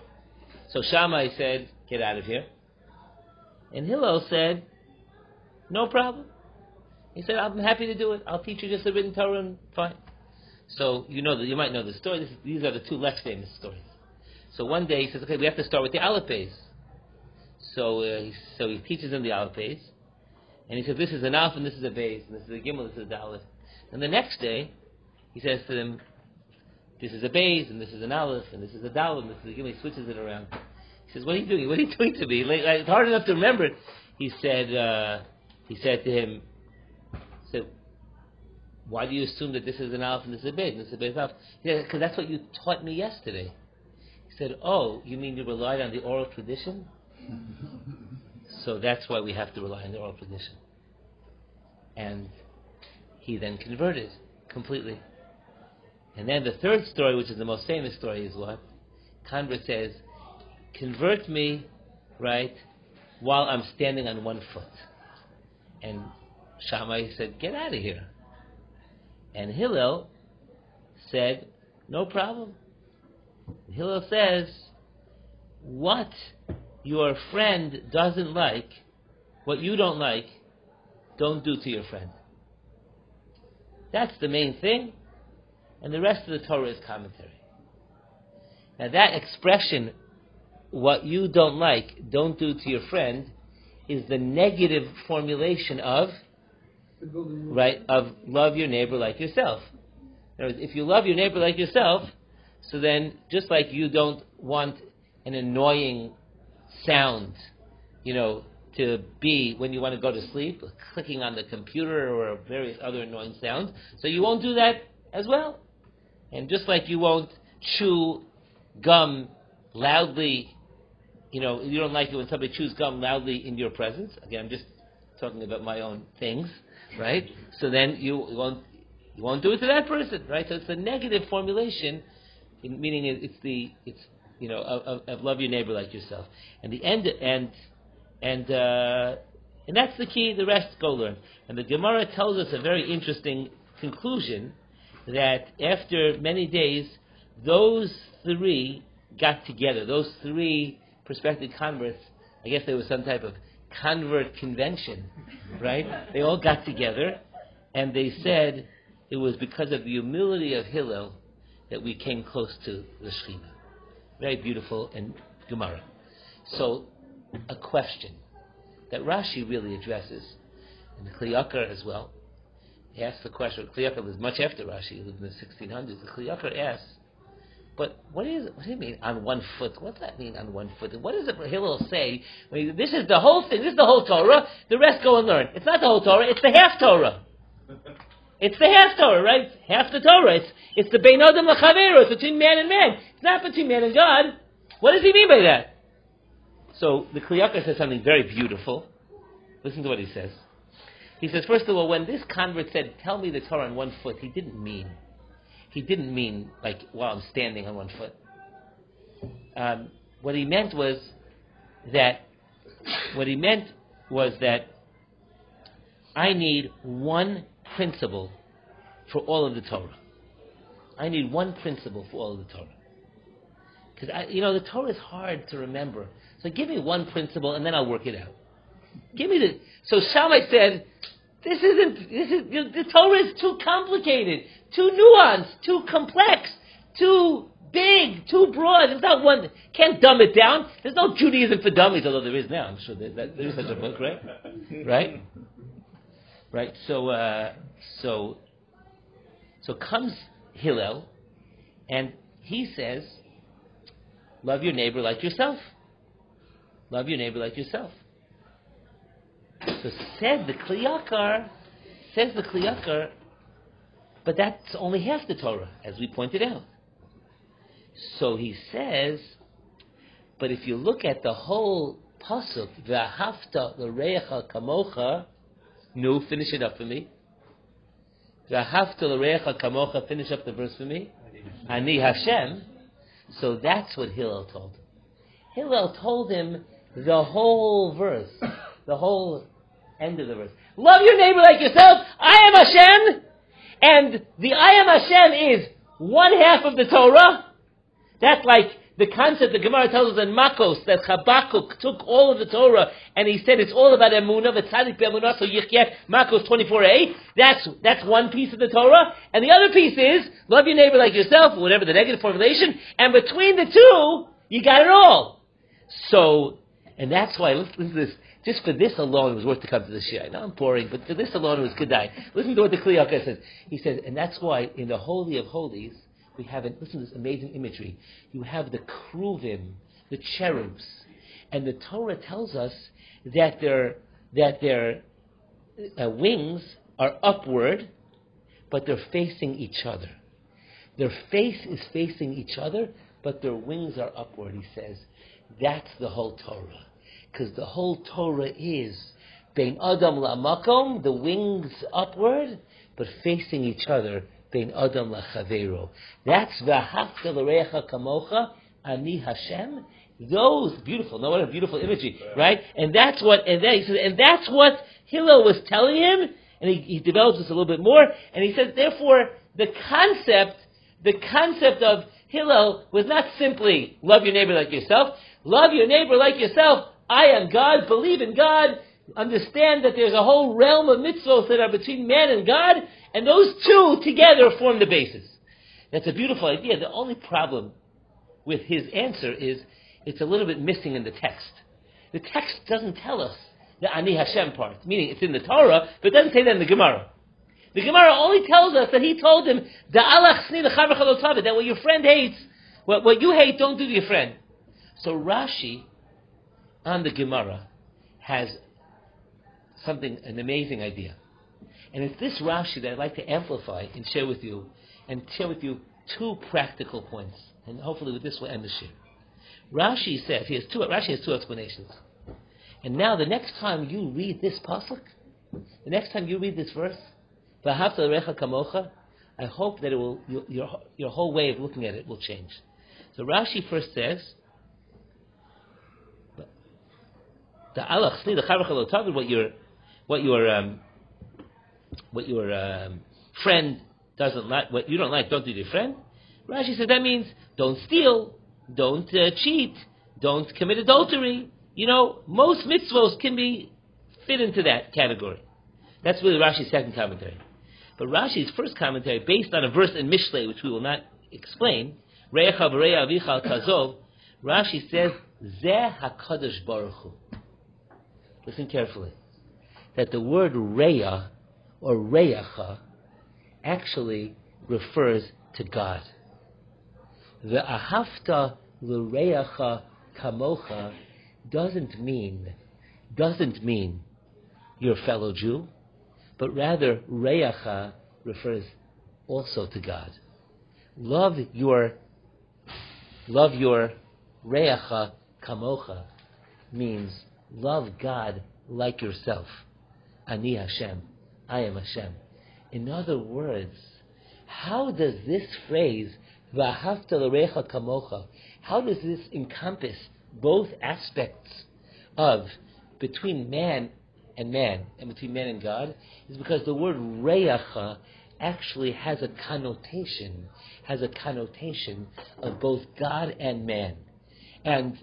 S1: So Shammai said, get out of here. And Hillel said, no problem. He said, I'm happy to do it. I'll teach you just the written Torah and fine. So you know that you might know the story. This is, these are the two less famous stories. So one day he says, okay, we have to start with the Aleph So uh, so he teaches them the Aleph Beis. And he says, this is an Aleph and this is a Beis, and this is a Gimel, this is a Dalet. And the next day, he says to them, this is a Beis, and this is an Aleph, and this is a Dalet, and this is a Gimel. He switches it around. He says, what are you doing? What are you doing to me? Like, it's hard enough to remember it. He said, uh, he said to him, said, why do you assume that this is an Aleph and this is a Beis, and this is a Beis Aleph? He said, because that's what you taught me yesterday. He said, oh, you mean you relied on the oral tradition? so that's why we have to rely on the oral tradition. And he then converted completely. And then the third story, which is the most famous story, is what? Convert says, convert me, right, while I'm standing on one foot. And Shammai said, get out of here. And Hillel said, no problem. Hillel says, what your friend doesn't like, what you don't like, don't do to your friend. That's the main thing. And the rest of the Torah is commentary. Now that expression, what you don't like, don't do to your friend, is the negative formulation of right of love your neighbor like yourself. Words, if you love your neighbor like yourself, so then just like you don't want an annoying sound, you know, to be when you want to go to sleep, clicking on the computer or various other annoying sounds. So you won't do that as well. And just like you won't chew gum loudly, you know, you don't like it when somebody chews gum loudly in your presence. Again, I'm just talking about my own things, right? So then you won't you won't do it to that person, right? So it's a negative formulation, meaning it's the it's you know of, of, love your neighbor like yourself. And the end and and uh, and that's the key. The rest go learn. And the Gemara tells us a very interesting conclusion that after many days, those three got together. Those three prospective converts. I guess there was some type of convert convention, right? They all got together and they said it was because of the humility of Hillel that we came close to the Shekhinah. Very beautiful in Gemara. So a question that Rashi really addresses, and the Kli Yakar as well. He asks the question. Kli Yakar was much after Rashi, he lived in the 1600s. The Kli Yakar asks, but what is what do you mean on one foot? What does that mean on one foot? What does it Hillel say? When this is the whole thing. This is the whole Torah. The rest go and learn. It's not the whole Torah. It's the half Torah. It's the half Torah, right? Half the Torah. It's, it's the Bein Adam It's between man and man. It's not between man and God. What does he mean by that? So the Kli Yakar says something very beautiful. Listen to what he says. He says, first of all, when this convert said, "Tell me the Torah on one foot," he didn't mean, he didn't mean like while I'm standing on one foot. Um, what he meant was that, what he meant was that I need one principle for all of the Torah. I need one principle for all of the Torah. Because you know the Torah is hard to remember. So give me one principle and then I'll work it out. Give me the. So Shammai said, "This isn't. This is the Torah is too complicated, too nuanced, too complex, too big, too broad. There's not one. Can't dumb it down. There's no Judaism for dummies, although there is now. I'm sure that, there is such a book, right? Right. Right. So uh, so so comes Hillel, and he says, "Love your neighbor like yourself." Love your neighbor like yourself. So said the Kli Yakar, says the Kli Yakar, but that's only half the Torah, as we pointed out. So he says, but if you look at the whole pasuk, v'ahafta l'reicha kamocha, no, finish it up for me. Kamocha, finish up the verse for me. Ani Hashem. So that's what Hillel told him. Hillel told him the whole verse, the whole end of the verse. Love your neighbor like yourself. I am Hashem, and the I am Hashem is one half of the Torah. That's like the concept the Gemara tells us in Makos that Habakkuk took all of the Torah and he said it's all about Emunah, V'tzadik Be'emunah, so Yichyak, Makos 24a. That's, that's one piece of the Torah. And the other piece is, love your neighbor like yourself, whatever the negative formulation, and between the two, you got it all. So, and that's why, listen, to this. Just for this alone, it was worth to come to the shiur. I know I'm boring, but for this alone, it was good Kedai. Listen to what the Kli Yakar says. He says, and that's why in the Holy of Holies, we have, an, listen to this amazing imagery. You have the Kruvim, the cherubs, and the Torah tells us that their, that their uh, wings are upward, but they're facing each other. Their face is facing each other, but their wings are upward, he says. That's the whole Torah. Because the whole Torah is Bein Adam La'makom, the wings upward, but facing each other. Bein Adam lachavero. That's v'hafta l'recha kamocha ani Hashem. Those beautiful. No, what a beautiful imagery, right? And that's what, and, that, he says, and that's what Hillel was telling him. And he, he develops this a little bit more. And he says, therefore, the concept, the concept of Hillel was not simply love your neighbor like yourself. Love your neighbor like yourself. I am God. Believe in God. Understand that there's a whole realm of mitzvahs that are between man and God, and those two together form the basis. That's a beautiful idea. The only problem with his answer is it's a little bit missing in the text. The text doesn't tell us the Ani Hashem part, meaning it's in the Torah, but it doesn't say that in the Gemara. The Gemara only tells us that he told him, that what your friend hates, what, what you hate, don't do to your friend. So Rashi, on the Gemara, has something, an amazing idea. And it's this Rashi that I'd like to amplify and share with you, and shiur with you two practical points. And hopefully with this we'll end the share. Rashi says, he has two, Rashi has two explanations. And now the next time you read this pasuk, the next time you read this verse, kamocha, I hope that it will, your, your whole way of looking at it will change. So Rashi first says, the alach the what your what your um, what your um, friend doesn't like, what you don't like, don't do to your friend. Rashi says that means don't steal, don't uh, cheat, don't commit adultery. You know, most mitzvos can be fit into that category. That's really Rashi's second commentary. But Rashi's first commentary, based on a verse in Mishlei, which we will not explain, Rashi says, Zeh HaKadosh Baruch Hu. Listen carefully. That the word Re'ah, or Re'acha, actually refers to God. The Ahafta L'Re'acha Kamocha doesn't mean, doesn't mean your fellow Jew, but rather Re'acha refers also to God. Love your, love your Re'acha Kamocha means love God like yourself. Ani Hashem. I am Hashem. In other words, how does this phrase, kamocha, how does this encompass both aspects of between man and man, and between man and God, is because the word reyacha actually has a connotation, has a connotation of both God and man. And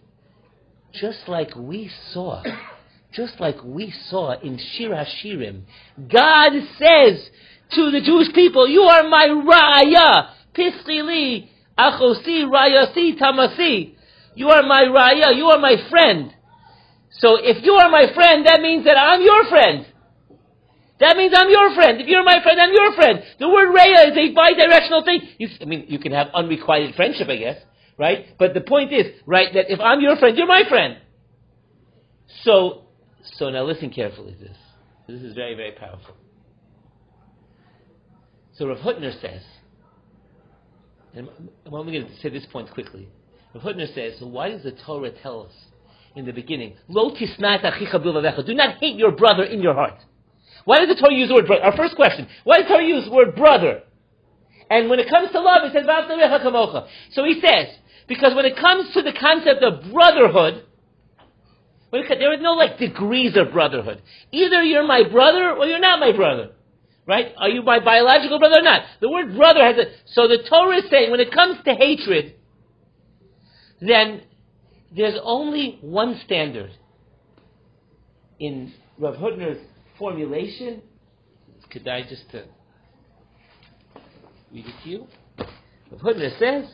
S1: just like we saw, just like we saw in Shir Hashirim, God says to the Jewish people, you are my raya, pischili, achosi, rayasi, tamasi. You are my raya, you are my friend. So if you are my friend, that means that I'm your friend. That means I'm your friend. If you're my friend, I'm your friend. The word raya is a bidirectional thing. You, I mean, you can have unrequited friendship, I guess, right? But the point is, right, that if I'm your friend, you're my friend. So, so now listen carefully to this. This is very, very powerful. So Rav Hutner says, and I'm only going to say this point quickly. Rav Hutner says, so why does the Torah tell us in the beginning, Lo achicha do not hate your brother in your heart? Why does the Torah use the word brother? Our first question, why does the Torah use the word brother? And when it comes to love, it says, So he says, because when it comes to the concept of brotherhood, there is no like degrees of brotherhood. Either you're my brother or you're not my brother. Right? Are you my biological brother or not? The word brother has a, so the Torah is saying when it comes to hatred, then there's only one standard. In Rav Hutner's formulation, could I just uh, read it to you? Rav Hutner says,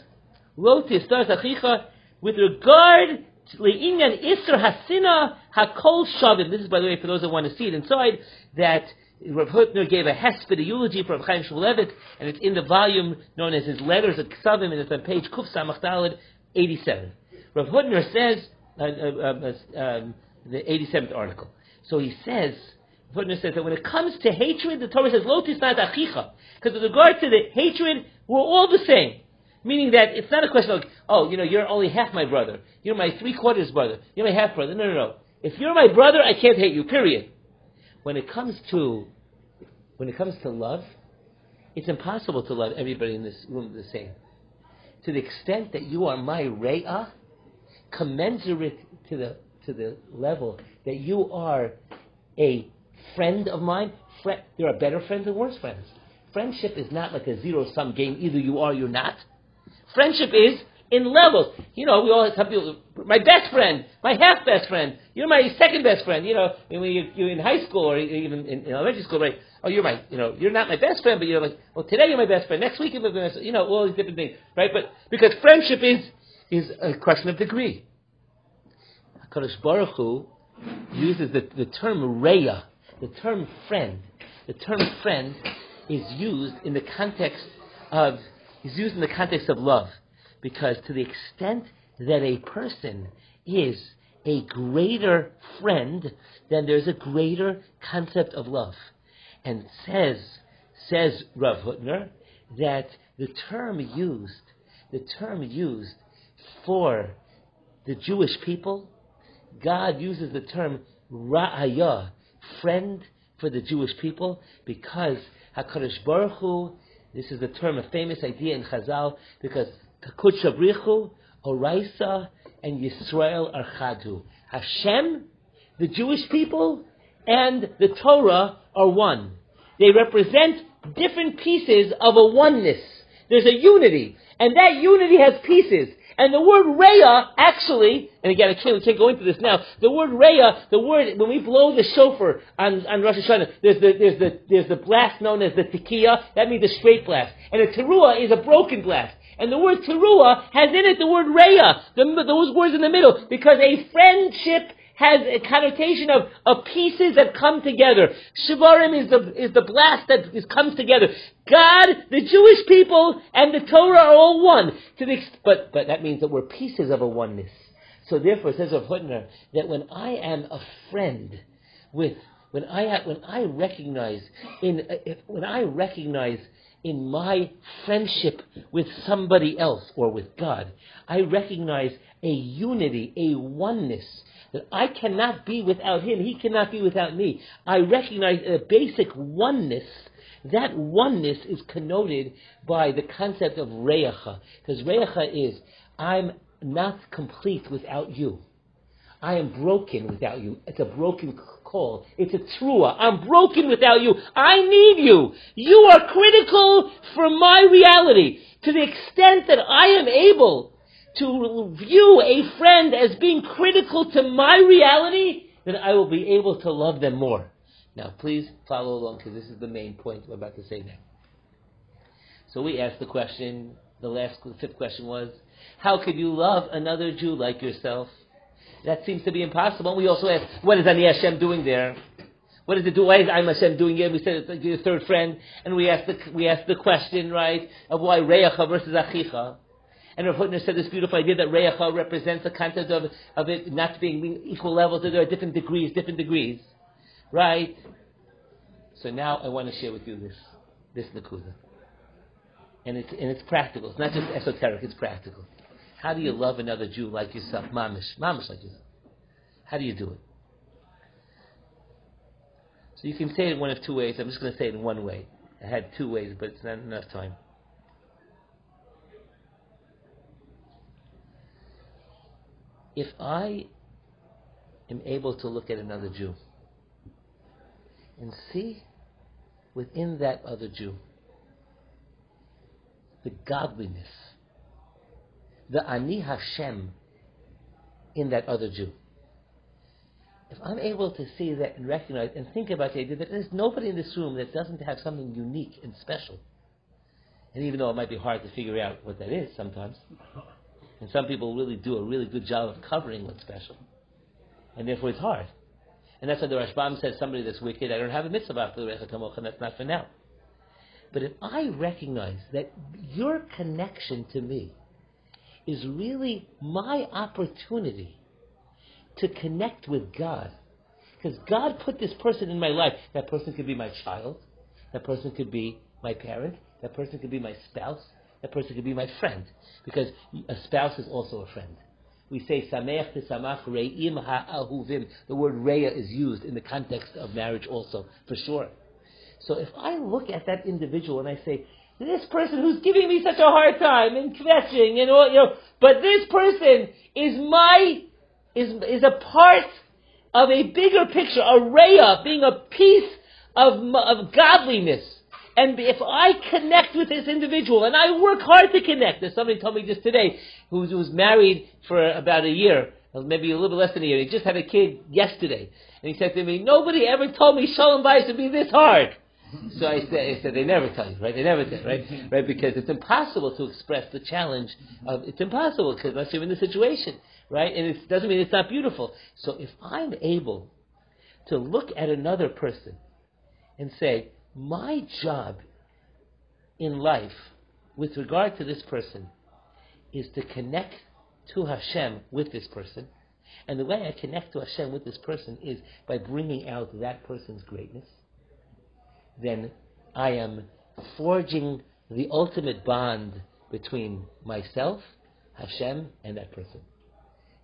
S1: Lo tistar achicha, with regard Le'inyan Isra Hasina Hakol Shavim. This is, by the way, for those that want to see it inside, that Rav Hutner gave a hesped, a eulogy for Rav Chaim Shmulevitz, and it's in the volume known as his Letters of Ksavim, and it's on page Kuf Samach Daled, 87. Rav Hutner says, uh, uh, uh, um, the 87th article. So he says, Hutner says that when it comes to hatred, the Torah says, Lo tisnat achicha. Because with regard to the hatred, we're all the same. Meaning that it's not a question of, oh, you know, you're only half my brother. You're my three quarters brother. You're my half brother. No, no, no. If you're my brother, I can't hate you, period. When it comes to when it comes to love, it's impossible to love everybody in this room the same. To the extent that you are my re'ah, commensurate to the to the level that you are a friend of mine. There are better friends and worse friends. Friendship is not like a zero sum game. Either you are or you're not. Friendship is in levels. You know, we all have people. My best friend, my half best friend. You're my second best friend. You know, when you, you're in high school or even in, elementary school, right? Oh, you're my, you know, you're not my best friend, but you're like, well, today you're my best friend. Next week you're my best friend. You know, all these different things, right? But because friendship is is a question of degree. Hakadosh Baruch Hu uses the, the term reya, the term friend. The term friend is used in the context of is used in the context of love, because to the extent that a person is a greater friend, then there's a greater concept of love. And says says Rav Hutner that the term used, the term used for the Jewish people God uses the term ra'aya, friend for the Jewish people, because Hakadosh Baruch Hu, this is the term, a famous idea in Chazal, because Takut Shabrichu, Oraisa, and Yisrael are Chadu. Hashem, the Jewish people, and the Torah are one. They represent different pieces of a oneness. There's a unity, and that unity has pieces. And the word Reya, actually, and again, I can't, can't go into this now, the word Reya, the word, when we blow the shofar on, on Rosh Hashanah, there's the, there's, the, there's the blast known as the tekiah, that means a straight blast. And a teruah is a broken blast. And the word teruah has in it the word Reya, the, those words in the middle, because a friendship has a connotation of, of pieces that come together. Shivarim is the, is the blast that is, comes together. God, the Jewish people, and the Torah are all one. To the, but, but that means that we're pieces of a oneness. So therefore, it says of Hutner, that when I am a friend with, when I, when I recognize in, when I recognize in my friendship with somebody else or with God, I recognize a unity, a oneness that I cannot be without him, he cannot be without me. I recognize a basic oneness. That oneness is connoted by the concept of reyacha, because reyacha is I'm not complete without you. I am broken without you. It's a broken call. It's a trua. I'm broken without you. I need you. You are critical for my reality. To the extent that I am able to view a friend as being critical to my reality, then I will be able to love them more. Now, please follow along because this is the main point I'm about to say now. So we asked the question, the last, the fifth question was, how could you love another Jew like yourself? That seems to be impossible. We also asked, what is Ani Hashem doing there? What does it do? Why is I'm Hashem doing it? We said it's like your third friend, and we asked the we asked the question right of why Reyacha versus Achicha. And Rav Hutner said this beautiful idea that Reyacha represents the concept of, of it not being equal levels, that there are different degrees, different degrees. Right? So now I want to share with you this, this Nakuda. And it's, and it's practical. It's not just esoteric, it's practical. How do you love another Jew like yourself? Mamish. Mamish like yourself. How do you do it? So you can say it one of two ways. I'm just going to say it in one way. I had two ways, but it's not enough time. If I am able to look at another Jew and see within that other Jew the godliness, the Ani Hashem in that other Jew. If I'm able to see that and recognize and think about the idea that there's nobody in this room that doesn't have something unique and special, and even though it might be hard to figure out what that is sometimes, and some people really do a really good job of covering what's special. And therefore it's hard. And that's why the Rashbam says somebody that's wicked, I don't have a mitzvah after the Recha Kamocha, and that's not for now. But if I recognize that your connection to me is really my opportunity to connect with God, because God put this person in my life. That person could be my child, that person could be my parent, that person could be my spouse, that person could be my friend, because a spouse is also a friend. We say sameach samach re'im ha'ahuvim. The word reya is used in the context of marriage also, for sure. So if I look at that individual and I say, this person who's giving me such a hard time and kvetching and all, you know, but this person is my, is, is a part of a bigger picture, a raya, being a piece of, of godliness. And if I connect with this individual, and I work hard to connect, as somebody told me just today, who was, married for about a year, uh, maybe a little bit less than a year, he just had a kid yesterday. And he said to me, nobody ever told me Shalom Bayis would be this hard. So I said, I said, they never tell you, right? They never tell, right? Right? Because it's impossible to express the challenge of, it's impossible because unless you're in the situation, right? And it doesn't mean it's not beautiful. So if I'm able to look at another person and say, my job in life with regard to this person is to connect to Hashem with this person. And the way I connect to Hashem with this person is by bringing out that person's greatness. Then I am forging the ultimate bond between myself, Hashem, and that person.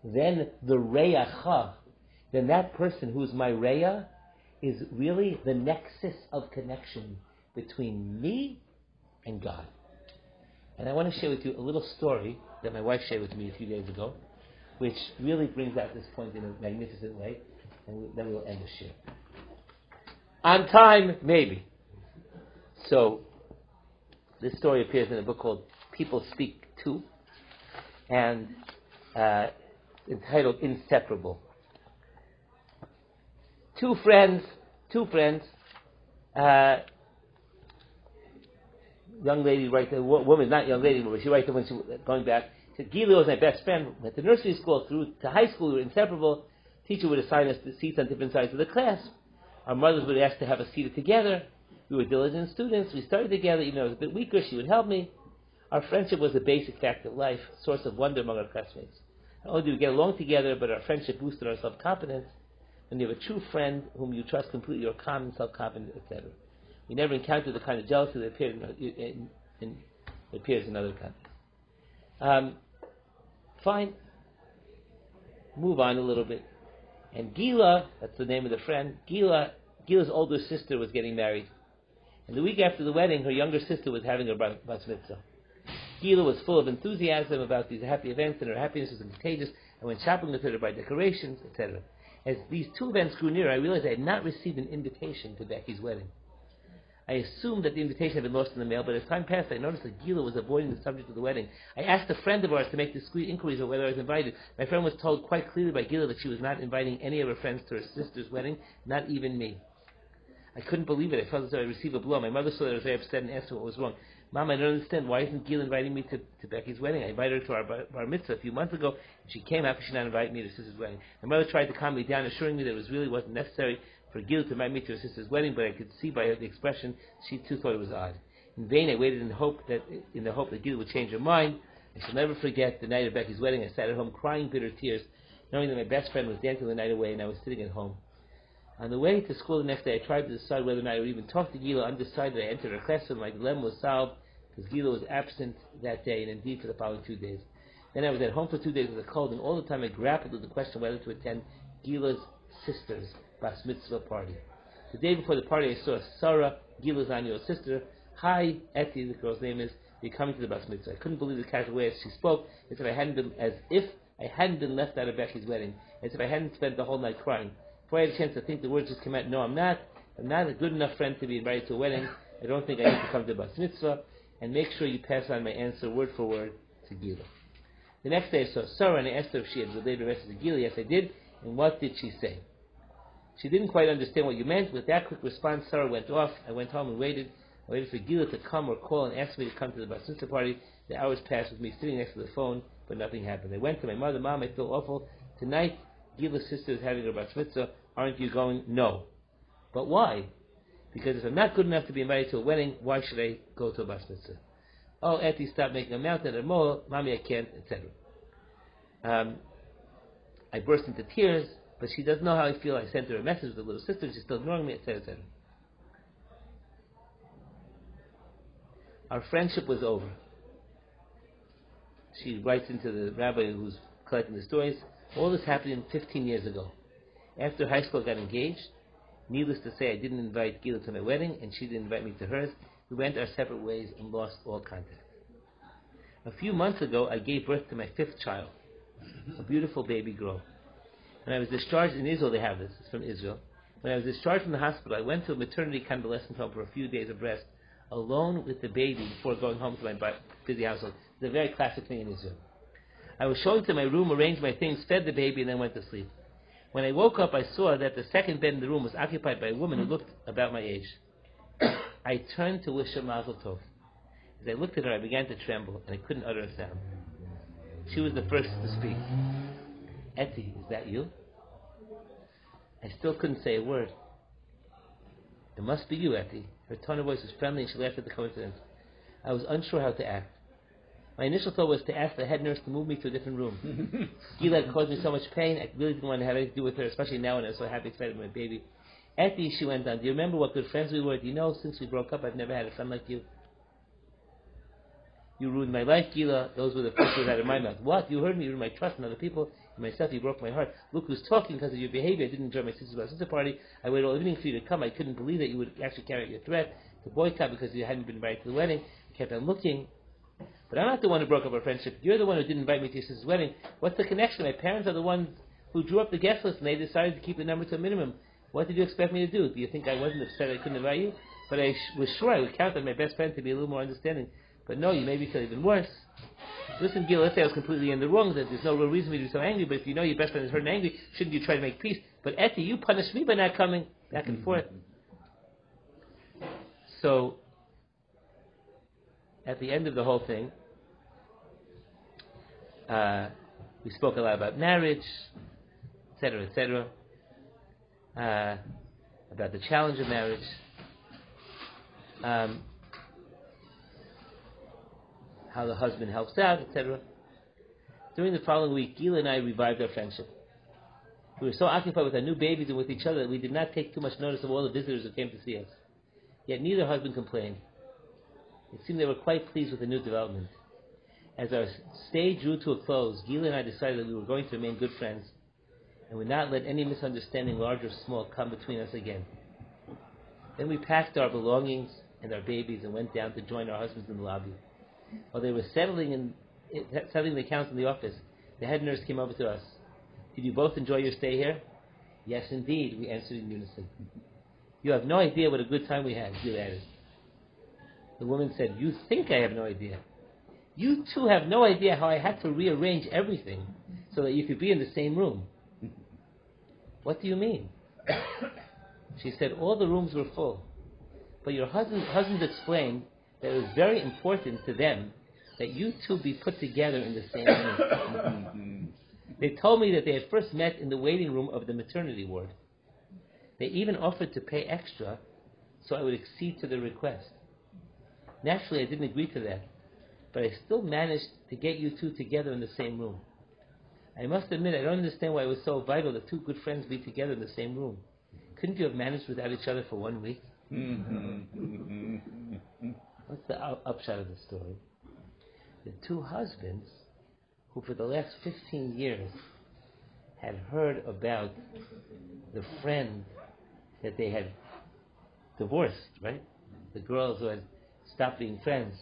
S1: Then the Reyacha, then that person who's my Reya is really the nexus of connection between me and God. And I want to share with you a little story that my wife shared with me a few days ago, which really brings out this point in a magnificent way, and then we'll end the share. On time, maybe. So, this story appears in a book called People Speak Too, and uh, entitled Inseparable two friends, two friends, uh, young lady right a woman, not young lady, but she writes when she going back, said, Gila was my best friend. At the nursery school through to high school, we were inseparable. Teacher would assign us the seats on different sides of the class. Our mothers would ask to have us seated together. We were diligent students. We studied together. Even though I was a bit weaker, she would help me. Our friendship was a basic fact of life, source of wonder among our classmates. Not only did we get along together, but our friendship boosted our self-confidence when you have a true friend whom you trust completely, you're calm and self-confident, etc. We never encountered the kind of jealousy that appears in, in, in, appears in other contexts. Um, fine. Move on a little bit. And Gila, that's the name of the friend, Gila, Gila's older sister was getting married. And the week after the wedding, her younger sister was having her bar mitzvah. Gila was full of enthusiasm about these happy events, and her happiness was contagious. and went shopping with her to buy decorations, etc. As these two events grew nearer, I realized I had not received an invitation to Becky's wedding. I assumed that the invitation had been lost in the mail, but as time passed, I noticed that Gila was avoiding the subject of the wedding. I asked a friend of ours to make discreet inquiries of whether I was invited. My friend was told quite clearly by Gila that she was not inviting any of her friends to her sister's wedding, not even me. I couldn't believe it. I felt as though I received a blow. My mother saw that I was very upset and asked her what was wrong. Mom, I don't understand. Why isn't Gil inviting me to, to Becky's wedding? I invited her to our bar, mitzvah a few months ago, and she came after she not invite me to her sister's wedding. My mother tried to calm me down, assuring me that it was really wasn't necessary for Gil to invite me to her sister's wedding, but I could see by her the expression she too thought it was odd. In vain, I waited in hope that in the hope that Gil would change her mind. I shall never forget the night of Becky's wedding. I sat at home crying bitter tears, knowing that my best friend was dancing the night away, and I was sitting at home. On the way to school the next day, I tried to decide whether or not I would even talk to Gila. Undecided, I entered her classroom. My dilemma was solved because Gila was absent that day and indeed for the following two days. Then I was at home for two days with a cold, and all the time I grappled with the question whether to attend Gila's sister's bas mitzvah party. The day before the party, I saw Sarah, Gila's annual sister. Hi, Etty, the girl's name is. You're coming to the bas mitzvah. I couldn't believe the casual way she spoke, as if I hadn't been, as if I hadn't been left out of Becky's wedding, as if I hadn't spent the whole night crying. Before I had a chance to think, the words just came out. No, I'm not. I'm not a good enough friend to be invited to a wedding. I don't think I need to come to the bas mitzvah and make sure you pass on my answer word for word to Gila. The next day I saw Sarah and I asked her if she had relayed the message to Gila. Yes, I did. And what did she say? She didn't quite understand what you meant. With that quick response, Sarah went off. I went home and waited. I waited for Gila to come or call and ask me to come to the Bar party. The hours passed with me sitting next to the phone, but nothing happened. I went to my mother. Mom, I feel awful. Tonight, Gila's sister is having her Bar Mitzvah. Aren't you going? No. But why? Because if I'm not good enough to be invited to a wedding, why should I go to a bas mitzvah? Oh, Etty, stop making a mountain or mole. Mommy, I can't, etc. Um, I burst into tears, but she doesn't know how I feel. I sent her a message with a little sister. She's still ignoring me, etc., etc. Our friendship was over. She writes into the rabbi who's collecting the stories. All this happened 15 years ago. After high school, I got engaged Needless to say, I didn't invite Gila to my wedding, and she didn't invite me to hers. We went our separate ways and lost all contact. A few months ago, I gave birth to my fifth child, a beautiful baby girl. When I was discharged in Israel, they have this, it's from Israel. When I was discharged from the hospital, I went to a maternity convalescent home for a few days of rest, alone with the baby before going home to my busy household. It's a very classic thing in Israel. I was shown to my room, arranged my things, fed the baby, and then went to sleep. When I woke up, I saw that the second bed in the room was occupied by a woman who looked about my age. I turned to wish her mazel tov. As I looked at her, I began to tremble, and I couldn't utter a sound. She was the first to speak. Etty, is that you? I still couldn't say a word. It must be you, Etty. Her tone of voice was friendly, and she laughed at the coincidence. I was unsure how to act. My initial thought was to ask the head nurse to move me to a different room. Gila had caused me so much pain, I really didn't want to have anything to do with her, especially now when I was so happy, excited with my baby. Etty, she went on, do you remember what good friends we were? Do you know, since we broke up, I've never had a friend like you? You ruined my life, Gila. Those were the first words out of my mouth. What? You heard me. You ruined my trust in other people. In myself, you broke my heart. Look who's talking because of your behavior. I didn't enjoy my sister's sister party. I waited all evening for you to come. I couldn't believe that you would actually carry out your threat to boycott because you hadn't been invited to the wedding. I kept on looking. But I'm not the one who broke up our friendship. You're the one who didn't invite me to your sister's wedding. What's the connection? My parents are the ones who drew up the guest list and they decided to keep the number to a minimum. What did you expect me to do? Do you think I wasn't upset I couldn't invite you? But I sh- was sure I would count on my best friend to be a little more understanding. But no, you made me feel even worse. Listen, Gil, let's say I was completely in the wrong, that there's no real reason for me to be so angry, but if you know your best friend is hurt and angry, shouldn't you try to make peace? But Etty, you punished me by not coming back and forth. So, at the end of the whole thing, uh, we spoke a lot about marriage, etc., etc., uh, about the challenge of marriage. Um, how the husband helps out, etc. During the following week, Gila and I revived our friendship. We were so occupied with our new babies and with each other that we did not take too much notice of all the visitors who came to see us. Yet neither husband complained. It seemed they were quite pleased with the new development. As our stay drew to a close, Gila and I decided that we were going to remain good friends and would not let any misunderstanding, large or small, come between us again. Then we packed our belongings and our babies and went down to join our husbands in the lobby. While they were settling in, settling the accounts in the office, the head nurse came over to us. Did you both enjoy your stay here? Yes, indeed, we answered in unison. You have no idea what a good time we had, Gil added. The woman said, You think I have no idea. You two have no idea how I had to rearrange everything so that you could be in the same room. What do you mean? she said, All the rooms were full. But your husband, husband explained that it was very important to them that you two be put together in the same room. they told me that they had first met in the waiting room of the maternity ward. They even offered to pay extra so I would accede to the request. Naturally, I didn't agree to that, but I still managed to get you two together in the same room. I must admit, I don't understand why it was so vital that two good friends be together in the same room. Couldn't you have managed without each other for one week? Mm-hmm. What's the upshot of the story? The two husbands, who for the last 15 years had heard about the friend that they had divorced, right? The girls who had stopped being friends,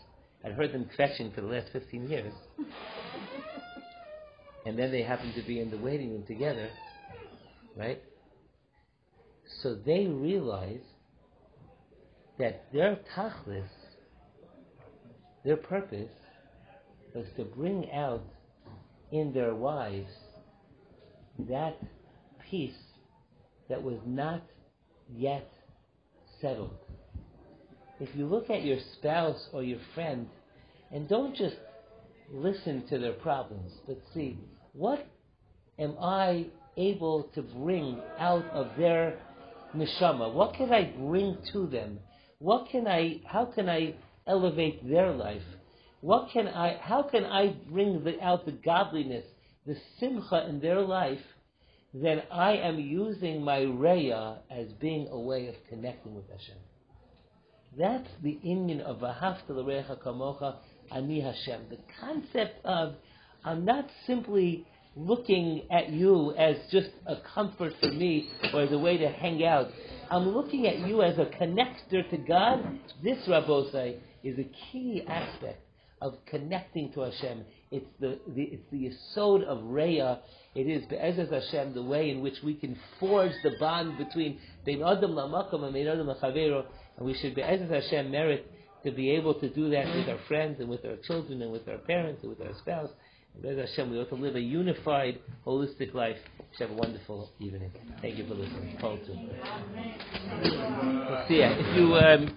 S1: had heard them kvetching for the last 15 years. and then they happened to be in the waiting room together, right? So they realized that their tachlis their purpose was to bring out in their wives that peace that was not yet settled. If you look at your spouse or your friend and don't just listen to their problems, but see what am I able to bring out of their neshama? What can I bring to them? What can I? How can I elevate their life? What can I, how can I bring the, out the godliness, the simcha in their life, then I am using my reya as being a way of connecting with Hashem. That's the inyan of V'ahavta l'recha kamocha ani Hashem. The concept of I'm not simply looking at you as just a comfort for me or as a way to hang out. I'm looking at you as a connector to God. This, Rabbosai, is a key aspect of connecting to Hashem. It's the, the it's the yisod of Reya. It is B'ezras Hashem, the way in which we can forge the bond between Bein Adam Lamakom and Bein Adam Lachavero, and we should B'ezras Hashem merit to be able to do that with our friends and with our children and with our parents and with our spouse. And B'ezras Hashem, we ought to live a unified, holistic life. Have a wonderful evening. Thank you for listening. Call to. We'll see ya. If you um,